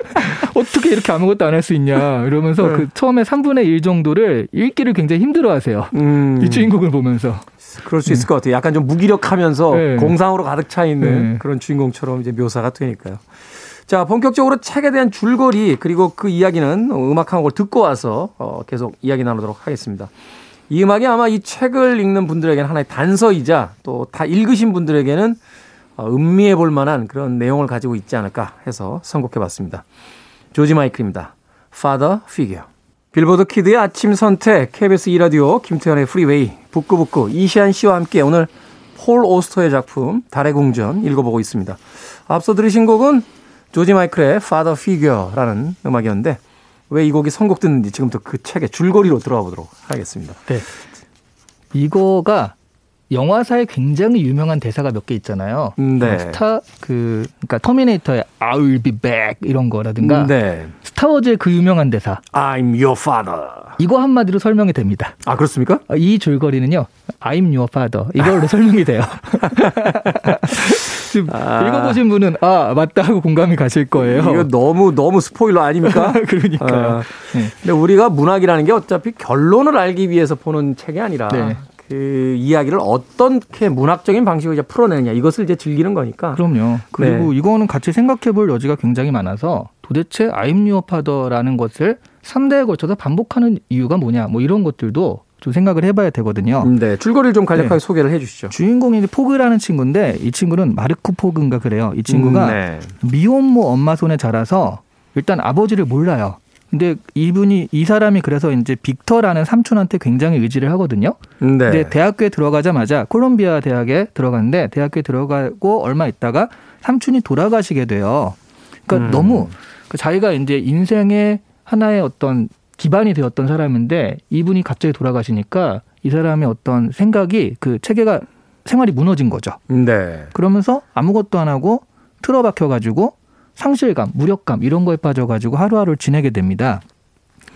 Speaker 4: 어떻게 이렇게 아무것도 안 할 수 있냐 이러면서
Speaker 1: 네.
Speaker 4: 그 처음에 3분의 1 정도를 읽기를 굉장히 힘들어하세요.
Speaker 1: 음,
Speaker 4: 이 주인공을 보면서.
Speaker 1: 그럴 수 있을 것 같아요. 약간 좀 무기력하면서
Speaker 4: 네.
Speaker 1: 공상으로 가득 차 있는
Speaker 4: 네.
Speaker 1: 그런 주인공처럼 이제 묘사가 되니까요. 자, 본격적으로 책에 대한 줄거리 그리고 그 이야기는 음악 한 곡을 듣고 와서 어, 계속 이야기 나누도록 하겠습니다. 이 음악이 아마 이 책을 읽는 분들에게는 하나의 단서이자 또 다 읽으신 분들에게는 어, 음미해 볼 만한 그런 내용을 가지고 있지 않을까 해서 선곡해 봤습니다. 조지 마이클입니다. Father Figure. 빌보드 kid의 아침 선택, KBS 2라디오, 김태훈의 Freeway, 북구북구, 이시안 씨와 함께 오늘 폴 오스터의 작품, 달의 궁전 읽어보고 있습니다. 앞서 들으신 곡은 조지 마이클의 Father Figure라는 음악이었는데, 왜 이 곡이 선곡됐는지 지금부터 그 책의 줄거리로 들어가 보도록 하겠습니다.
Speaker 4: 네. 이거가 영화사에 굉장히 유명한 대사가 몇 개 있잖아요.
Speaker 1: 네.
Speaker 4: 스타 그 그러니까 터미네이터의 I'll be back 이런 거라든가
Speaker 1: 네.
Speaker 4: 스타워즈의 그 유명한 대사
Speaker 1: I'm your father.
Speaker 4: 이거 한마디로 설명이 됩니다.
Speaker 1: 아, 그렇습니까?
Speaker 4: 이 줄거리는요. I'm your father 이걸로 설명이 돼요. 지금
Speaker 1: 아.
Speaker 4: 읽어보신 분은 아 맞다 하고 공감이 가실 거예요.
Speaker 1: 이거 너무, 너무 스포일러 아닙니까?
Speaker 4: 그러니까요.
Speaker 1: 어,
Speaker 4: 네.
Speaker 1: 근데 우리가 문학이라는 게 어차피 결론을 알기 위해서 보는 책이 아니라
Speaker 4: 네.
Speaker 1: 그 이야기를 어떻게 문학적인 방식으로 이제 풀어내느냐 이것을 이제 즐기는 거니까.
Speaker 4: 그럼요. 그리고
Speaker 1: 네.
Speaker 4: 이거는 같이 생각해 볼 여지가 굉장히 많아서 도대체 I'm your father라는 것을 3대에 걸쳐서 반복하는 이유가 뭐냐 뭐 이런 것들도 좀 생각을 해봐야 되거든요.
Speaker 1: 네, 줄거리를 좀 간략하게
Speaker 4: 네.
Speaker 1: 소개를 해주시죠.
Speaker 4: 주인공이 포그라는 친구인데 이 친구는 마르크 포그인가 그래요. 이 친구가
Speaker 1: 음, 네.
Speaker 4: 미혼모 엄마 손에 자라서 일단 아버지를 몰라요. 근데 이분이 이 사람이 그래서 이제 빅터라는 삼촌한테 굉장히 의지를 하거든요.
Speaker 1: 네.
Speaker 4: 근데 대학교에 들어가자마자 콜롬비아 대학에 들어갔는데 대학교에 들어가고 얼마 있다가 삼촌이 돌아가시게 돼요. 그러니까
Speaker 1: 음.
Speaker 4: 너무 그 자기가 이제 인생의 하나의 어떤 기반이 되었던 사람인데 이분이 갑자기 돌아가시니까 이 사람의 어떤 생각이 그 체계가 생활이 무너진 거죠.
Speaker 1: 네.
Speaker 4: 그러면서 아무것도 안 하고 틀어박혀 가지고 상실감, 무력감 이런 거에 빠져 가지고 하루하루를 지내게 됩니다.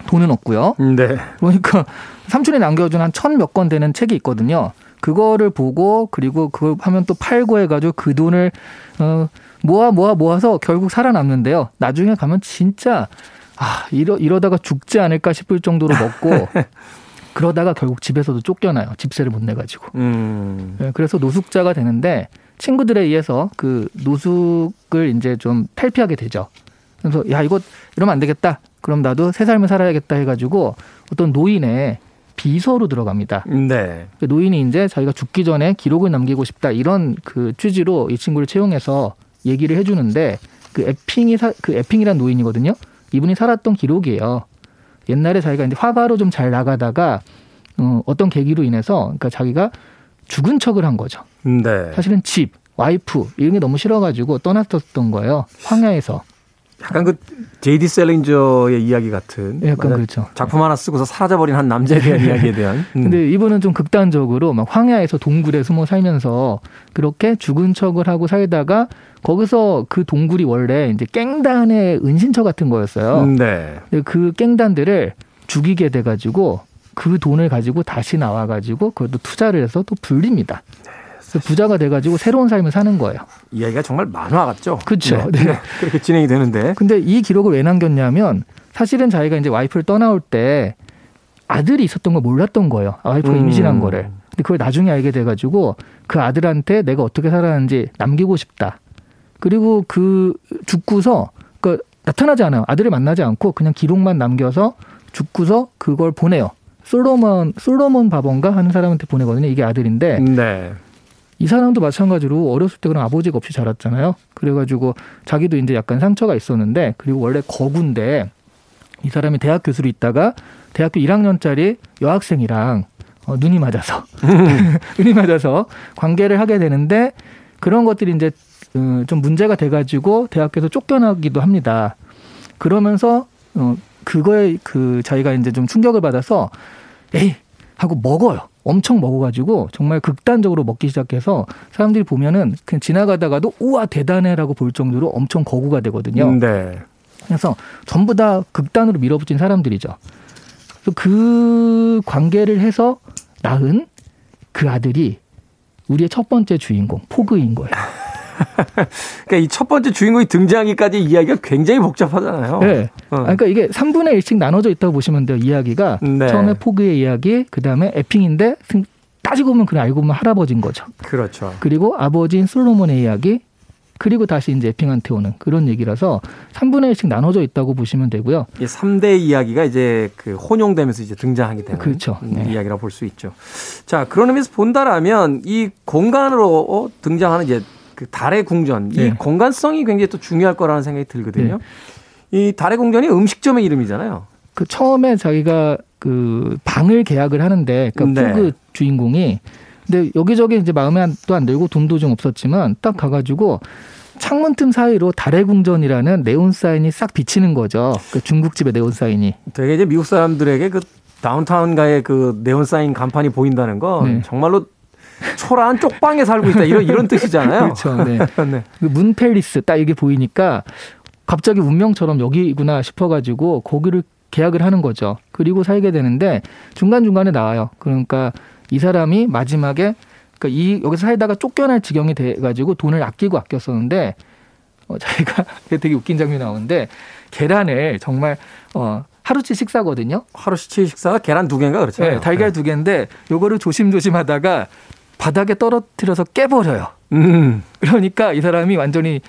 Speaker 4: 돈은 없고요.
Speaker 1: 네.
Speaker 4: 그러니까 삼촌이 남겨준 한 천 몇 권 되는 책이 있거든요. 그거를 보고 그리고 그걸 하면 또 팔고 해가지고 그 돈을 어 모아 모아 모아서 결국 살아남는데요. 나중에 가면 진짜 아 이러 이러다가 죽지 않을까 싶을 정도로 먹고 그러다가 결국 집에서도 쫓겨나요. 집세를 못 내가지고.
Speaker 1: 음.
Speaker 4: 예, 그래서 노숙자가 되는데 친구들에 의해서 그 노숙을 이제 좀 탈피하게 되죠. 그래서 야 이거 이러면 안 되겠다. 그럼 나도 새 삶을 살아야겠다 해가지고 어떤 노인의 비서로 들어갑니다.
Speaker 1: 네.
Speaker 4: 그 노인이 이제 자기가 죽기 전에 기록을 남기고 싶다 이런 그 취지로 이 친구를 채용해서 얘기를 해주는데 그 에핑이 사, 그 에핑이란 노인이거든요. 이분이 살았던 기록이에요. 옛날에 자기가 이제 화가로 좀 잘 나가다가 어, 어떤 계기로 인해서 그러니까 자기가 죽은 척을 한 거죠.
Speaker 1: 네.
Speaker 4: 사실은 집, 와이프 이런 게 너무 싫어가지고 떠났었던 거예요. 황야에서.
Speaker 1: 약간 그 제이디 셀링저의 이야기 같은
Speaker 4: 약간
Speaker 1: 맞아.
Speaker 4: 그렇죠.
Speaker 1: 작품 하나 쓰고서 사라져버린 한 남자에 대한 이야기에 대한. 음.
Speaker 4: 근데 이분은 좀 극단적으로 막 황야에서 동굴에 숨어 살면서 그렇게 죽은 척을 하고 살다가 거기서 그 동굴이 원래 이제 깽단의 은신처 같은 거였어요.
Speaker 1: 네.
Speaker 4: 근데 그 깽단들을 죽이게 돼가지고 그 돈을 가지고 다시 나와 가지고 그것도 투자를 해서 또 불립니다. 부자가 돼가지고 새로운 삶을 사는 거예요.
Speaker 1: 이야기가 정말 만화 같죠.
Speaker 4: 그쵸.
Speaker 1: 네.
Speaker 4: 네.
Speaker 1: 그렇게 진행이 되는데.
Speaker 4: 근데 이 기록을 왜 남겼냐면 사실은 자기가 이제 와이프를 떠나올 때 아들이 있었던 걸 몰랐던 거예요. 와이프가
Speaker 1: 음.
Speaker 4: 임신한 거를. 근데 그걸 나중에 알게 돼가지고 그 아들한테 내가 어떻게 살았는지 남기고 싶다. 그리고 그 죽고서 그 나타나지 않아요. 아들을 만나지 않고 그냥 기록만 남겨서 죽고서 그걸 보내요. 솔로몬 솔로몬 바본가 하는 사람한테 보내거든요. 이게 아들인데
Speaker 1: 네.
Speaker 4: 이 사람도 마찬가지로 어렸을 때 그런 아버지가 없이 자랐잖아요. 그래가지고 자기도 이제 약간 상처가 있었는데 그리고 원래 거구인데 이 사람이 대학 교수로 있다가 대학교 1학년짜리 여학생이랑 어, 눈이 맞아서 눈이 맞아서 관계를 하게 되는데 그런 것들이 이제 어, 좀 문제가 돼가지고 대학교에서 쫓겨나기도 합니다. 그러면서 어, 그거에 그 자기가 이제 좀 충격을 받아서 에이 하고 먹어요. 엄청 먹어가지고 정말 극단적으로 먹기 시작해서 사람들이 보면은 그냥 지나가다가도 우와 대단해라고 볼 정도로 엄청 거구가 되거든요.
Speaker 1: 네.
Speaker 4: 그래서 전부 다 극단으로 밀어붙인 사람들이죠. 그 관계를 해서 낳은 그 아들이 우리의 첫 번째 주인공 포그인 거예요.
Speaker 1: 그러니까 이 첫 번째 주인공이 등장하기까지 이야기가 굉장히 복잡하잖아요.
Speaker 4: 네.
Speaker 1: 어.
Speaker 4: 아, 그러니까 이게 3분의 1씩 나눠져 있다고 보시면 돼요. 이야기가
Speaker 1: 네.
Speaker 4: 처음에 포그의 이야기, 그 다음에 에핑인데 따지고 보면 그냥 알고 보면 할아버지인 거죠.
Speaker 1: 그렇죠.
Speaker 4: 그리고 아버지인 솔로몬의 이야기, 그리고 다시 이제 에핑한테 오는 그런 얘기라서 3분의 1씩 나눠져 있다고 보시면 되고요.
Speaker 1: 이 3대 이야기가 이제 그 혼용되면서 이제 등장하게 되는
Speaker 4: 그렇죠.
Speaker 1: 음,
Speaker 4: 네.
Speaker 1: 이야기라고 볼수 있죠. 자, 그런 의미에서 본다라면 이 공간으로 어, 등장하는 이제 그 달의 궁전, 이
Speaker 4: 네.
Speaker 1: 공간성이 굉장히 또 중요할 거라는 생각이 들거든요. 이 달의 궁전이 음식점의 이름이잖아요.
Speaker 4: 그 처음에 자기가 그 방을 계약을 하는데 그러니까
Speaker 1: 네.
Speaker 4: 포그 주인공이 근데 여기저기 이제 마음에 또안 들고 돈도 좀 없었지만 딱 가가지고 창문 틈 사이로 달의 궁전이라는 네온 사인이 싹 비치는 거죠. 그 중국집의 네온 사인이.
Speaker 1: 되게 이제 미국 사람들에게 그 다운타운가의 그 네온 사인 간판이 보인다는 건
Speaker 4: 네.
Speaker 1: 정말로 초라한 쪽방에 살고 있다 이런 이런 뜻이잖아요.
Speaker 4: 그렇죠. 네.
Speaker 1: 네.
Speaker 4: 그 문펠리스 딱 이게 보이니까 갑자기 운명처럼 여기구나 싶어가지고 거기를 계약을 하는 거죠. 그리고 살게 되는데 중간 중간에 나와요. 그러니까 이 사람이 마지막에 그러니까 이 여기서 살다가 쫓겨날 지경이 돼가지고 돈을 아끼고 아꼈었는데 어, 자기가 되게 웃긴 장면이 나오는데 계란을 정말 어, 하루치 식사거든요.
Speaker 1: 하루치 식사가 계란 두 개인가 그렇잖아요.
Speaker 4: 네, 달걀 두 개인데 요거를 조심조심 하다가 바닥에 떨어뜨려서 깨버려요.
Speaker 1: 음.
Speaker 4: 그러니까 이 사람이 완전히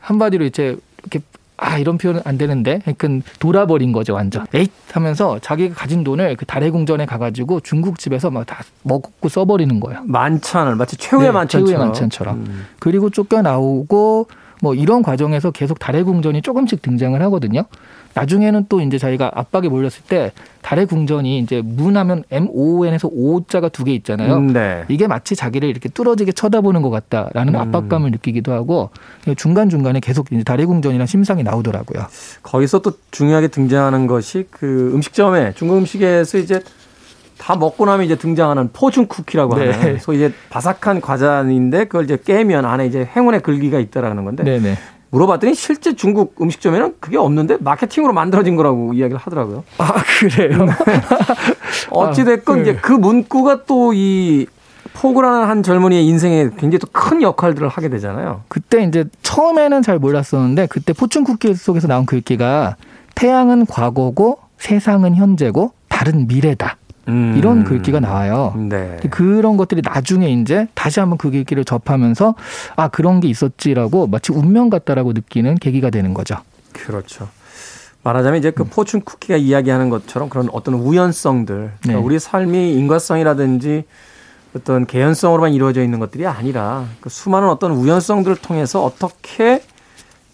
Speaker 4: 한마디로 이제 이렇게 아 이런 표현은 안 되는데 그러니까 돌아버린 거죠 완전 에잇 하면서 자기가 가진 돈을 그 달의 궁전에 가가지고 중국집에서 막 다 먹고 써버리는 거예요
Speaker 1: 만찬을 마치 최후의
Speaker 4: 네,
Speaker 1: 만찬처럼.
Speaker 4: 최후의 만찬처럼.
Speaker 1: 음.
Speaker 4: 그리고 쫓겨나오고 뭐 이런 과정에서 계속 달의 궁전이 조금씩 등장을 하거든요 나중에는 또 이제 자기가 압박에 몰렸을 때 달의 궁전이 이제 문하면 M O N에서 O자가 두 개 있잖아요
Speaker 1: 음, 네.
Speaker 4: 이게 마치 자기를 이렇게 뚫어지게 쳐다보는 것 같다라는
Speaker 1: 음.
Speaker 4: 압박감을 느끼기도 하고 중간 중간에 계속 이제 달의 궁전이라는 심상이 나오더라고요.
Speaker 1: 거기서 또 중요하게 등장하는 것이 그 음식점에 중국 음식에서 이제 다 먹고 나면 이제 등장하는 포춘 쿠키라고
Speaker 4: 네.
Speaker 1: 하는 소위 이제 바삭한 과자인데 그걸 이제 깨면 안에 이제 행운의 글귀가 있다라는 건데
Speaker 4: 네네.
Speaker 1: 물어봤더니 실제 중국 음식점에는 그게 없는데 마케팅으로 만들어진 거라고 이야기를 하더라고요.
Speaker 4: 아 그래요?
Speaker 1: 어찌 됐건
Speaker 4: 아,
Speaker 1: 이제
Speaker 4: 네.
Speaker 1: 그 문구가 또 이 포그라는 한 젊은이의 인생에 굉장히 또 큰 역할들을 하게 되잖아요.
Speaker 4: 그때 이제 처음에는 잘 몰랐었는데 그때 포춘 쿠키 속에서 나온 글귀가 태양은 과거고 세상은 현재고 달은 미래다.
Speaker 1: 음.
Speaker 4: 이런 글귀가 나와요.
Speaker 1: 네.
Speaker 4: 그런 것들이 나중에 이제 다시 한번 그 글귀를 접하면서 아 그런 게 있었지라고 마치 운명 같다라고 느끼는 계기가 되는 거죠.
Speaker 1: 그렇죠. 말하자면 이제 그 포춘 쿠키가 이야기하는 것처럼 그런 어떤 우연성들, 그러니까
Speaker 4: 네.
Speaker 1: 우리 삶이 인과성이라든지 어떤 개연성으로만 이루어져 있는 것들이 아니라 그 수많은 어떤 우연성들을 통해서 어떻게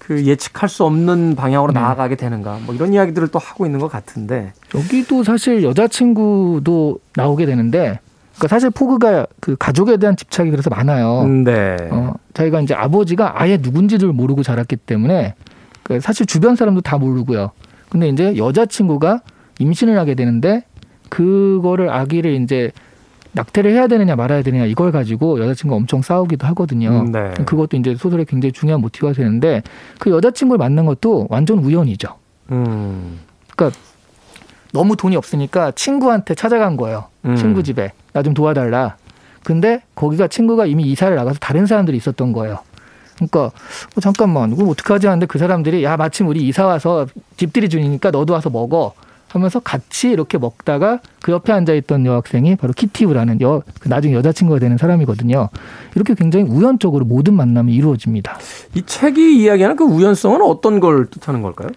Speaker 1: 그 예측할 수 없는 방향으로
Speaker 4: 네.
Speaker 1: 나아가게 되는가, 뭐 이런 이야기들을 또 하고 있는 것 같은데,
Speaker 4: 여기도 사실 여자친구도 나오게 되는데 그러니까 사실 포그가 그 가족에 대한 집착이 그래서 많아요.
Speaker 1: 네,
Speaker 4: 어, 자기가 이제 아버지가 아예 누군지를 모르고 자랐기 때문에 그 사실 주변 사람도 다 모르고요. 근데 이제 여자친구가 임신을 하게 되는데 그거를 아기를 이제 낙태를 해야 되느냐 말아야 되느냐 이걸 가지고 여자친구가 엄청 싸우기도 하거든요.
Speaker 1: 네.
Speaker 4: 그것도 이제 소설의 굉장히 중요한 모티브가 되는데 그 여자친구를 만난 것도 완전 우연이죠.
Speaker 1: 음,
Speaker 4: 너무 돈이 없으니까 친구한테 찾아간 거예요.
Speaker 1: 음.
Speaker 4: 친구 집에 나 좀 도와달라. 근데 거기가 친구가 이미 이사를 나가서 다른 사람들이 있었던 거예요. 그러니까 어, 잠깐만 이거 어떡하지 하는데 그 사람들이 야 마침 우리 이사 와서 집들이 중이니까 너도 와서 먹어 하면서 같이 이렇게 먹다가 그 옆에 앉아 있던 여학생이 바로 키티브라는 여그 나중에 여자친구가 되는 사람이거든요. 이렇게 굉장히 우연적으로 모든 만남이 이루어집니다.
Speaker 1: 이 책이 이야기하는 그 우연성은 어떤 걸 뜻하는 걸까요?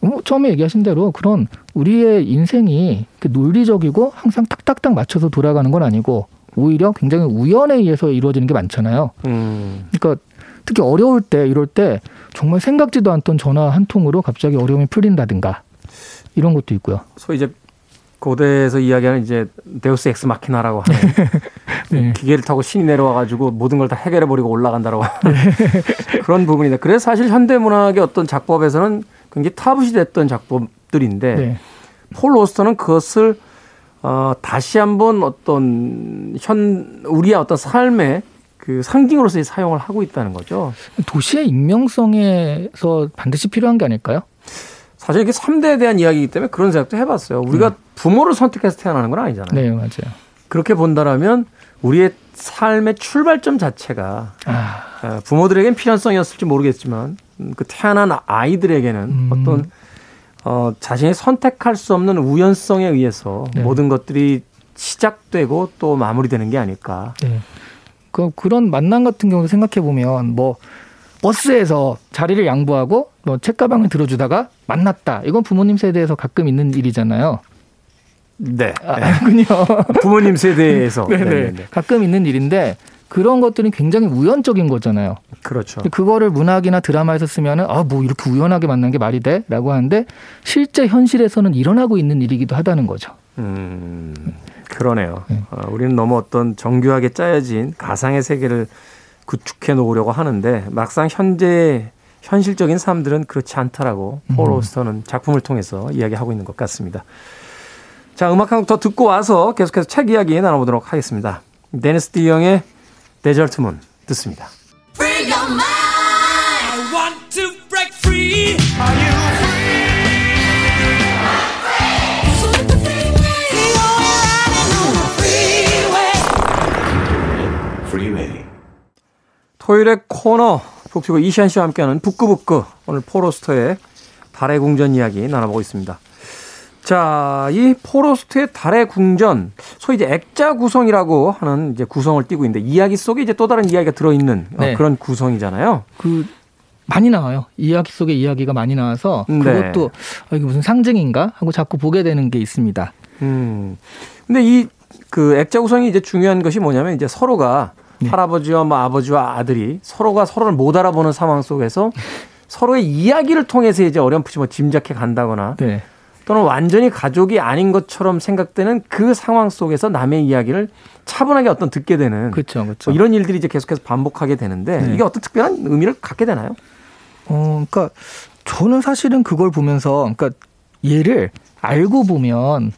Speaker 4: 뭐 처음에 얘기하신 대로 그런 우리의 인생이 그 논리적이고 항상 탁탁탁 맞춰서 돌아가는 건 아니고 오히려 굉장히 우연에 의해서 이루어지는 게 많잖아요.
Speaker 1: 음,
Speaker 4: 그러니까 특히 어려울 때 이럴 때 정말 생각지도 않던 전화 한 통으로 갑자기 어려움이 풀린다든가 이런 것도 있고요.
Speaker 1: 소위 이제 고대에서 이야기하는 이제 데우스 엑스 마키나라고 하는
Speaker 4: 네.
Speaker 1: 기계를 타고 신이 내려와 가지고 모든 걸 다 해결해 버리고 올라간다라고 하는
Speaker 4: 네.
Speaker 1: 그런 부분인데 그래서 사실 현대 문학의 어떤 작법에서는 굉장히 타부시 됐던 작품들인데
Speaker 4: 네.
Speaker 1: 폴 로스터는 그것을 어 다시 한번 어떤 현 우리의 어떤 삶의 그 상징으로서 사용을 하고 있다는 거죠.
Speaker 4: 도시의 익명성에서 반드시 필요한 게 아닐까요?
Speaker 1: 사실 이게 3대에 대한 이야기이기 때문에 그런 생각도 해봤어요. 우리가 부모를 선택해서 태어나는 건 아니잖아요.
Speaker 4: 네, 맞아요.
Speaker 1: 그렇게 본다라면 우리의 삶의 출발점 자체가
Speaker 4: 아,
Speaker 1: 어, 부모들에겐 필연성이었을지 모르겠지만 음, 그 태어난 아이들에게는
Speaker 4: 음.
Speaker 1: 어떤 어, 자신이 선택할 수 없는 우연성에 의해서
Speaker 4: 네.
Speaker 1: 모든 것들이 시작되고 또 마무리되는 게 아닐까.
Speaker 4: 네. 그 그런 만남 같은 경우도 생각해 보면 뭐 버스에서 자리를 양보하고 뭐 책가방을 들어주다가 만났다. 이건 부모님 세대에서 가끔 있는 일이잖아요.
Speaker 1: 네.
Speaker 4: 아, 아니군요.
Speaker 1: 부모님 세대에서.
Speaker 4: 네네.
Speaker 1: 네네네.
Speaker 4: 가끔 있는 일인데 그런 것들은 굉장히 우연적인 거잖아요.
Speaker 1: 그렇죠.
Speaker 4: 그거를 문학이나 드라마에서 쓰면은 아 뭐 이렇게 우연하게 만난 게 말이 돼 라고 하는데 실제 현실에서는 일어나고 있는 일이기도 하다는 거죠.
Speaker 1: 음, 그러네요.
Speaker 4: 네.
Speaker 1: 어, 우리는 너무 어떤 정교하게 짜여진 가상의 세계를 구축해 놓으려고 하는데 막상 현재 현실적인 삶들은 그렇지 않다라고 폴
Speaker 4: 음.
Speaker 1: 오스터는 작품을 통해서 이야기하고 있는 것 같습니다. 자, 음악 한 곡 더 듣고 와서 계속해서 책 이야기 나눠보도록 하겠습니다. 데니스 디영의 데절트 문 듣습니다.
Speaker 5: Free your mind. I want to break free. Are you free?
Speaker 1: 토요일의 코너 북피고 이시안 씨와 함께하는 북구북구 오늘 포로스터의 달의 궁전 이야기 나눠보고 있습니다. 자, 이 포로스트의 달의 궁전, 소위 이제 액자 구성이라고 하는 이제 구성을 띠고 있는데 이야기 속에 이제 또 다른 이야기가 들어있는 어,
Speaker 4: 네.
Speaker 1: 그런 구성이잖아요.
Speaker 4: 그 많이 나와요. 이야기 속에 이야기가 많이 나와서
Speaker 1: 네.
Speaker 4: 그것도 아, 이게 무슨 상징인가 하고 자꾸 보게 되는 게 있습니다.
Speaker 1: 음. 근데 이 그 액자 구성이 이제 중요한 것이 뭐냐면 이제 서로가
Speaker 4: 네.
Speaker 1: 할아버지와 뭐 아버지와 아들이 서로가 서로를 못 알아보는 상황 속에서 서로의 이야기를 통해서 이제 어렴풋이 뭐 짐작해 간다거나
Speaker 4: 네.
Speaker 1: 또는 완전히 가족이 아닌 것처럼 생각되는 그 상황 속에서 남의 이야기를 차분하게 어떤 듣게 되는
Speaker 4: 그렇죠. 그렇죠.
Speaker 1: 뭐 이런 일들이 이제 계속해서 반복하게 되는데
Speaker 4: 네.
Speaker 1: 이게 어떤 특별한 의미를 갖게 되나요?
Speaker 4: 어, 그러니까 저는 사실은 그걸 보면서 그러니까 얘를 알고 보면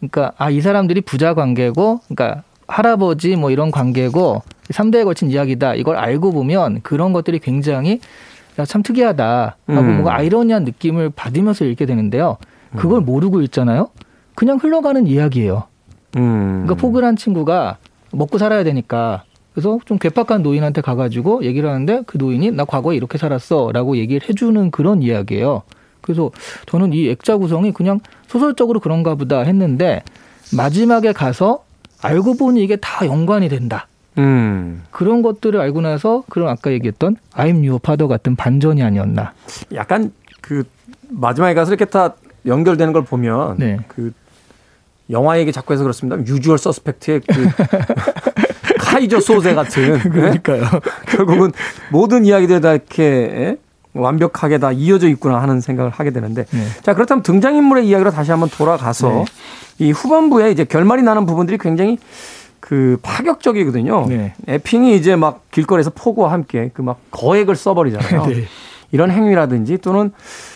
Speaker 4: 그러니까 아 이 사람들이 부자 관계고 그러니까 할아버지 뭐 이런 관계고 3대에 걸친 이야기다. 이걸 알고 보면 그런 것들이 굉장히 야, 참 특이하다 하고
Speaker 1: 음.
Speaker 4: 뭔가 아이러니한 느낌을 받으면서 읽게 되는데요. 그걸
Speaker 1: 음.
Speaker 4: 모르고 읽잖아요. 그냥 흘러가는 이야기예요.
Speaker 1: 음.
Speaker 4: 그러니까 포글한 친구가 먹고 살아야 되니까 그래서 좀 괴팍한 노인한테 가가지고 얘기를 하는데 그 노인이 나 과거에 이렇게 살았어라고 얘기를 해주는 그런 이야기예요. 그래서 저는 이 액자 구성이 그냥 소설적으로 그런가 보다 했는데 마지막에 가서 알고 보니 이게 다 연관이 된다.
Speaker 1: 음.
Speaker 4: 그런 것들을 알고 나서 그런 아까 얘기했던 I'm Your Father 같은 반전이 아니었나.
Speaker 1: 약간 그 마지막에 가서 이렇게 다 연결되는 걸 보면
Speaker 4: 네.
Speaker 1: 그 영화 얘기 자꾸 해서 그렇습니다. 유주얼 서스펙트의 그 카이저 소재 같은 예?
Speaker 4: 그러니까요.
Speaker 1: 결국은 모든 이야기들이 다 이렇게 예? 완벽하게 다 이어져 있구나 하는 생각을 하게 되는데
Speaker 4: 네.
Speaker 1: 자 그렇다면 등장인물의 이야기로 다시 한번 돌아가서
Speaker 4: 네.
Speaker 1: 이 후반부에 이제 결말이 나는 부분들이 굉장히 그 파격적이거든요.
Speaker 4: 네.
Speaker 1: 에핑이 이제 막 길거리에서 폭우와 함께 그 막 거액을 써버리잖아요.
Speaker 4: 네.
Speaker 1: 이런 행위라든지 또는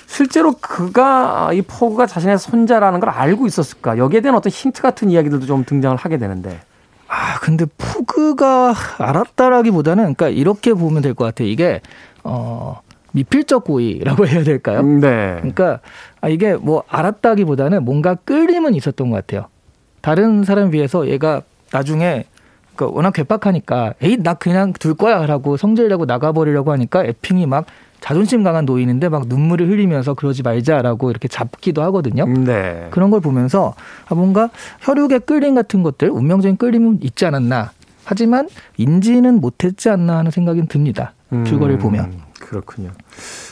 Speaker 1: 실제로 그가 이 포그가 자신의 손자라는 걸 알고 있었을까 여기에 대한 어떤 힌트 같은 이야기들도 좀 등장을 하게 되는데
Speaker 4: 아, 근데 포그가 알았다라기보다는 그러니까 이렇게 보면 될 것 같아요. 이게 어 미필적 고의라고 해야 될까요?
Speaker 1: 네.
Speaker 4: 그러니까 아, 이게 뭐 알았다기보다는 뭔가 끌림은 있었던 것 같아요. 다른 사람 비해서 얘가 나중에 그 워낙 괴팍하니까 에이 나 그냥 둘 거야라고 성질 내고 나가버리려고 하니까 에핑이 막 자존심 강한 노인인데 막 눈물을 흘리면서 그러지 말자라고 이렇게 잡기도 하거든요.
Speaker 1: 네.
Speaker 4: 그런 걸 보면서 아, 뭔가 혈육의 끌림 같은 것들 운명적인 끌림은 있지 않았나. 하지만 인지는 못했지 않나 하는 생각이 듭니다. 줄거리를
Speaker 1: 음,
Speaker 4: 보면.
Speaker 1: 그렇군요.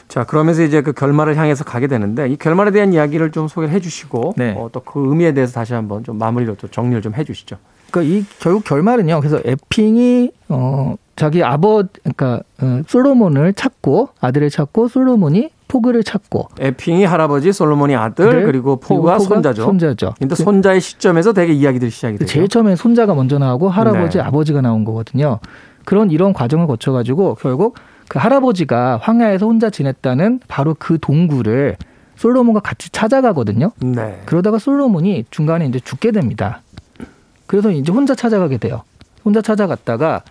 Speaker 1: 자 그러면서 이제 그 결말을 향해서 가게 되는데 이 결말에 대한 이야기를 좀 소개를 해주시고
Speaker 4: 네.
Speaker 1: 어, 또 그 의미에 대해서 다시 한번 좀 마무리로 또 정리를 좀 해주시죠.
Speaker 4: 그러니까 이 결국 결말은요. 그래서 에핑이 어 자기 아버 그러니까 어, 솔로몬을 찾고 아들을 찾고 솔로몬이 포그를 찾고
Speaker 1: 에핑이 할아버지, 솔로몬이 아들,
Speaker 4: 네.
Speaker 1: 그리고 포가
Speaker 4: 포그가
Speaker 1: 손자죠.
Speaker 4: 손자죠.
Speaker 1: 근데 손자의 시점에서 되게 이야기들이 시작이
Speaker 4: 그
Speaker 1: 되죠.
Speaker 4: 제일 처음에 손자가 먼저 나오고 할아버지,
Speaker 1: 네.
Speaker 4: 아버지가 나온 거거든요. 그런 이런 과정을 거쳐 가지고 결국 그 할아버지가 황야에서 혼자 지냈다는 바로 그 동굴을 솔로몬과 같이 찾아가거든요.
Speaker 1: 네.
Speaker 4: 그러다가 솔로몬이 중간에 이제 죽게 됩니다. 그래서 이제 혼자 찾아가게 돼요. 혼자 찾아갔다가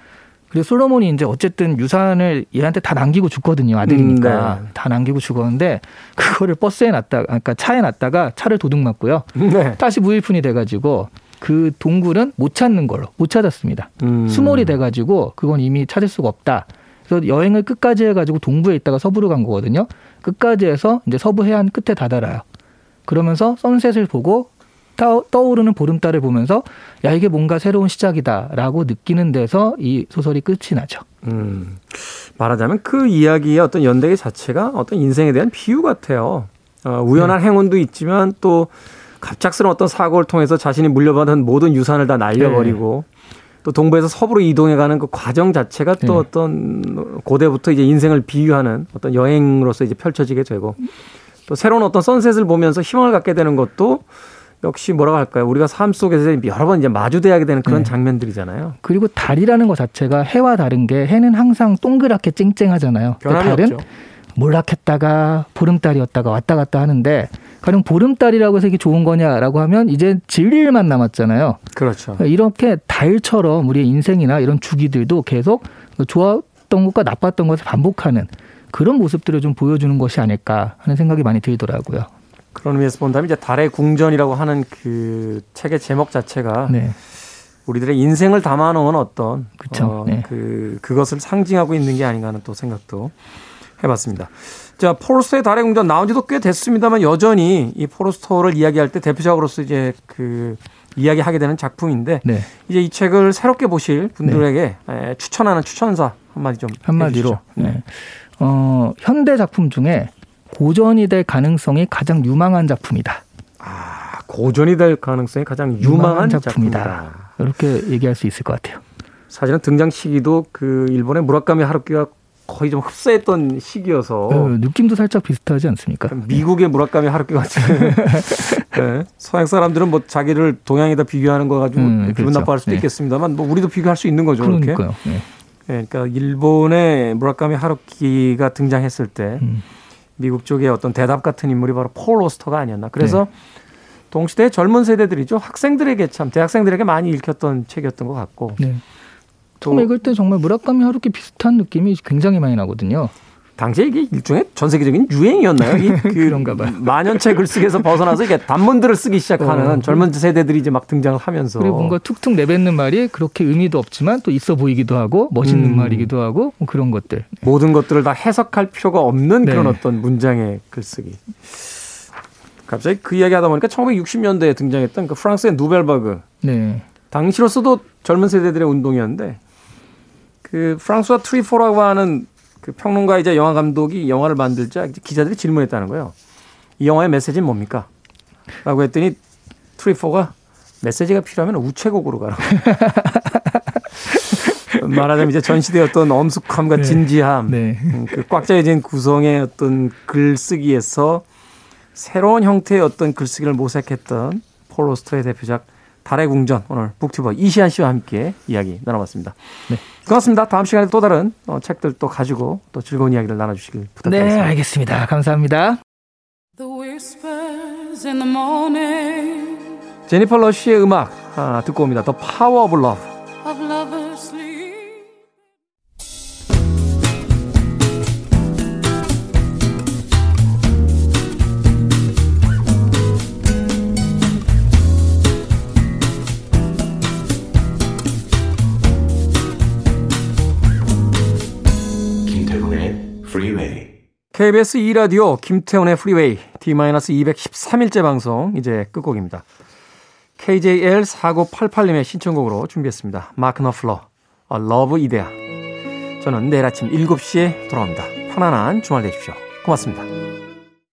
Speaker 4: 그리고 솔로몬이 이제 어쨌든 유산을 얘한테 다 남기고 죽거든요. 아들이니까
Speaker 1: 음, 네.
Speaker 4: 다 남기고 죽었는데 그거를 버스에 놨다가 그러니까 차에 놨다가 차를 도둑 맞고요.
Speaker 1: 네.
Speaker 4: 다시 무일푼이 돼 가지고 그 동굴은 못 찾는 걸로 못 찾았습니다.
Speaker 1: 음.
Speaker 4: 수몰이 돼 가지고 그건 이미 찾을 수가 없다. 그래서 여행을 끝까지 해 가지고 동부에 있다가 서부로 간 거거든요. 끝까지 해서 이제 서부 해안 끝에 다다라요. 그러면서 선셋을 보고 떠- 떠오르는 보름달을 보면서 야 이게 뭔가 새로운 시작이다라고 느끼는 데서 이 소설이 끝이 나죠.
Speaker 1: 음, 말하자면 그 이야기의 어떤 연대기 자체가 어떤 인생에 대한 비유 같아요. 어, 우연한
Speaker 4: 네.
Speaker 1: 행운도 있지만 또 갑작스러운 어떤 사고를 통해서 자신이 물려받은 모든 유산을 다 날려버리고 또 동부에서 서부로 이동해가는 그 과정 자체가 또
Speaker 4: 네.
Speaker 1: 어떤 고대부터 이제 인생을 비유하는 어떤 여행으로서 이제 펼쳐지게 되고 또 새로운 어떤 선셋을 보면서 희망을 갖게 되는 것도 역시 뭐라고 할까요? 우리가 삶 속에서 여러 번 이제 마주대하게 되는 그런
Speaker 4: 네.
Speaker 1: 장면들이잖아요.
Speaker 4: 그리고 달이라는 것 자체가 해와 다른 게 해는 항상 동그랗게 쨍쨍하잖아요.
Speaker 1: 변함이
Speaker 4: 달은
Speaker 1: 없죠.
Speaker 4: 몰락했다가 보름달이었다가 왔다 갔다 하는데 가령 보름달이라고 해서 이게 좋은 거냐라고 하면 이제 진리일만 남았잖아요.
Speaker 1: 그렇죠.
Speaker 4: 그러니까 이렇게 달처럼 우리의 인생이나 이런 주기들도 계속 좋았던 것과 나빴던 것을 반복하는 그런 모습들을 좀 보여주는 것이 아닐까 하는 생각이 많이 들더라고요.
Speaker 1: 그런 의미에서 본다면 이제 달의 궁전이라고 하는 그 책의 제목 자체가
Speaker 4: 네.
Speaker 1: 우리들의 인생을 담아놓은 어떤
Speaker 4: 그쵸.
Speaker 1: 어,
Speaker 4: 네.
Speaker 1: 그 그것을 상징하고 있는 게 아닌가 하는 또 생각도 해봤습니다. 자, 포르스토의 달의 궁전 나온 지도 꽤 됐습니다만 여전히 이 포르스토를 이야기할 때 대표작으로서 이제 그 이야기하게 되는 작품인데
Speaker 4: 네.
Speaker 1: 이제 이 책을 새롭게 보실 분들에게 에, 추천하는 추천사 한마디 좀
Speaker 4: 한마디로
Speaker 1: 해주시죠.
Speaker 4: 네. 어, 현대 작품 중에 고전이 될 가능성이 가장 유망한 작품이다.
Speaker 1: 아, 고전이 될 가능성이 가장 유망한 작품이다.
Speaker 4: 이렇게 얘기할 수 있을 것 같아요.
Speaker 1: 사실은 등장 시기도 그 일본의 무라카미 하루키가 거의 좀 흡사했던 시기여서
Speaker 4: 어, 느낌도 살짝 비슷하지 않습니까?
Speaker 1: 미국의 무라카미 하루키 같은 네. 서양 사람들은 뭐 자기를 동양에다 비교하는 거 가지고
Speaker 4: 음,
Speaker 1: 기분
Speaker 4: 그렇죠.
Speaker 1: 나빠할 수도
Speaker 4: 네.
Speaker 1: 있겠습니다만 뭐 우리도 비교할 수 있는 거죠.
Speaker 4: 그러니까요. 네.
Speaker 1: 네, 그러니까 일본의 무라카미 하루키가 등장했을 때
Speaker 4: 음.
Speaker 1: 미국 쪽의 어떤 대답 같은 인물이 바로 폴 오스터가 아니었나. 그래서
Speaker 4: 네.
Speaker 1: 동시대의 젊은 세대들이죠. 학생들에게 참 대학생들에게 많이 읽혔던 책이었던 것 같고.
Speaker 4: 네.
Speaker 1: 또
Speaker 4: 처음 읽을 때 정말 무라카미 하루키 비슷한 느낌이 굉장히 많이 나거든요.
Speaker 1: 당시에 이게 일종의 전 세계적인 유행이었나요? 이 그
Speaker 4: 그런가 봐요.
Speaker 1: 만연체 글쓰기에서 벗어나서 이게 단문들을 쓰기 시작하는
Speaker 4: 어.
Speaker 1: 젊은 세대들이 이제 막 등장을 하면서
Speaker 4: 그리고 뭔가 툭툭 내뱉는 말이 그렇게 의미도 없지만 또 있어 보이기도 하고 멋있는
Speaker 1: 음.
Speaker 4: 말이기도 하고 뭐 그런 것들.
Speaker 1: 모든 것들을 다 해석할 필요가 없는
Speaker 4: 네.
Speaker 1: 그런 어떤 문장의 글쓰기. 갑자기 그 이야기 하다 보니까 1960년대에 등장했던 그 프랑스의 누벨버그.
Speaker 4: 네.
Speaker 1: 당시로서도 젊은 세대들의 운동이었는데 그 프랑스와 트리포라고 하는 그 평론가이자 영화 감독이 영화를 만들자 기자들이 질문했다는 거예요. 이 영화의 메시지는 뭡니까? 라고 했더니 트리포가 메시지가 필요하면 우체국으로 가라고. 말하자면 이제 전시대 어떤 엄숙함과
Speaker 4: 네.
Speaker 1: 진지함,
Speaker 4: 네.
Speaker 1: 음, 그꽉 짜여진 구성의 어떤 글쓰기에서 새로운 형태의 어떤 글쓰기를 모색했던 폴 오스트의 대표작 달의 궁전 오늘 북튜버 이시안 씨와 함께 이야기 나눠봤습니다.
Speaker 4: 네.
Speaker 1: 고맙습니다. 다음 시간에 또 다른 어, 책들 또 가지고 또 즐거운 이야기를 나눠주시길
Speaker 4: 네,
Speaker 1: 부탁드리겠습니다.
Speaker 4: 알겠습니다. 감사합니다.
Speaker 5: The whispers in the morning
Speaker 1: 제니퍼 러쉬의 음악 하나 듣고 옵니다. The Power of Love. KBS 2라디오 김태훈의 프리웨이 D-213일째 방송 이제 끝곡입니다. KJL4988님의 신청곡으로 준비했습니다. 마크 너플러, A Love Idea. 저는 내일 아침 7시에 돌아옵니다. 편안한 주말 되십시오. 고맙습니다.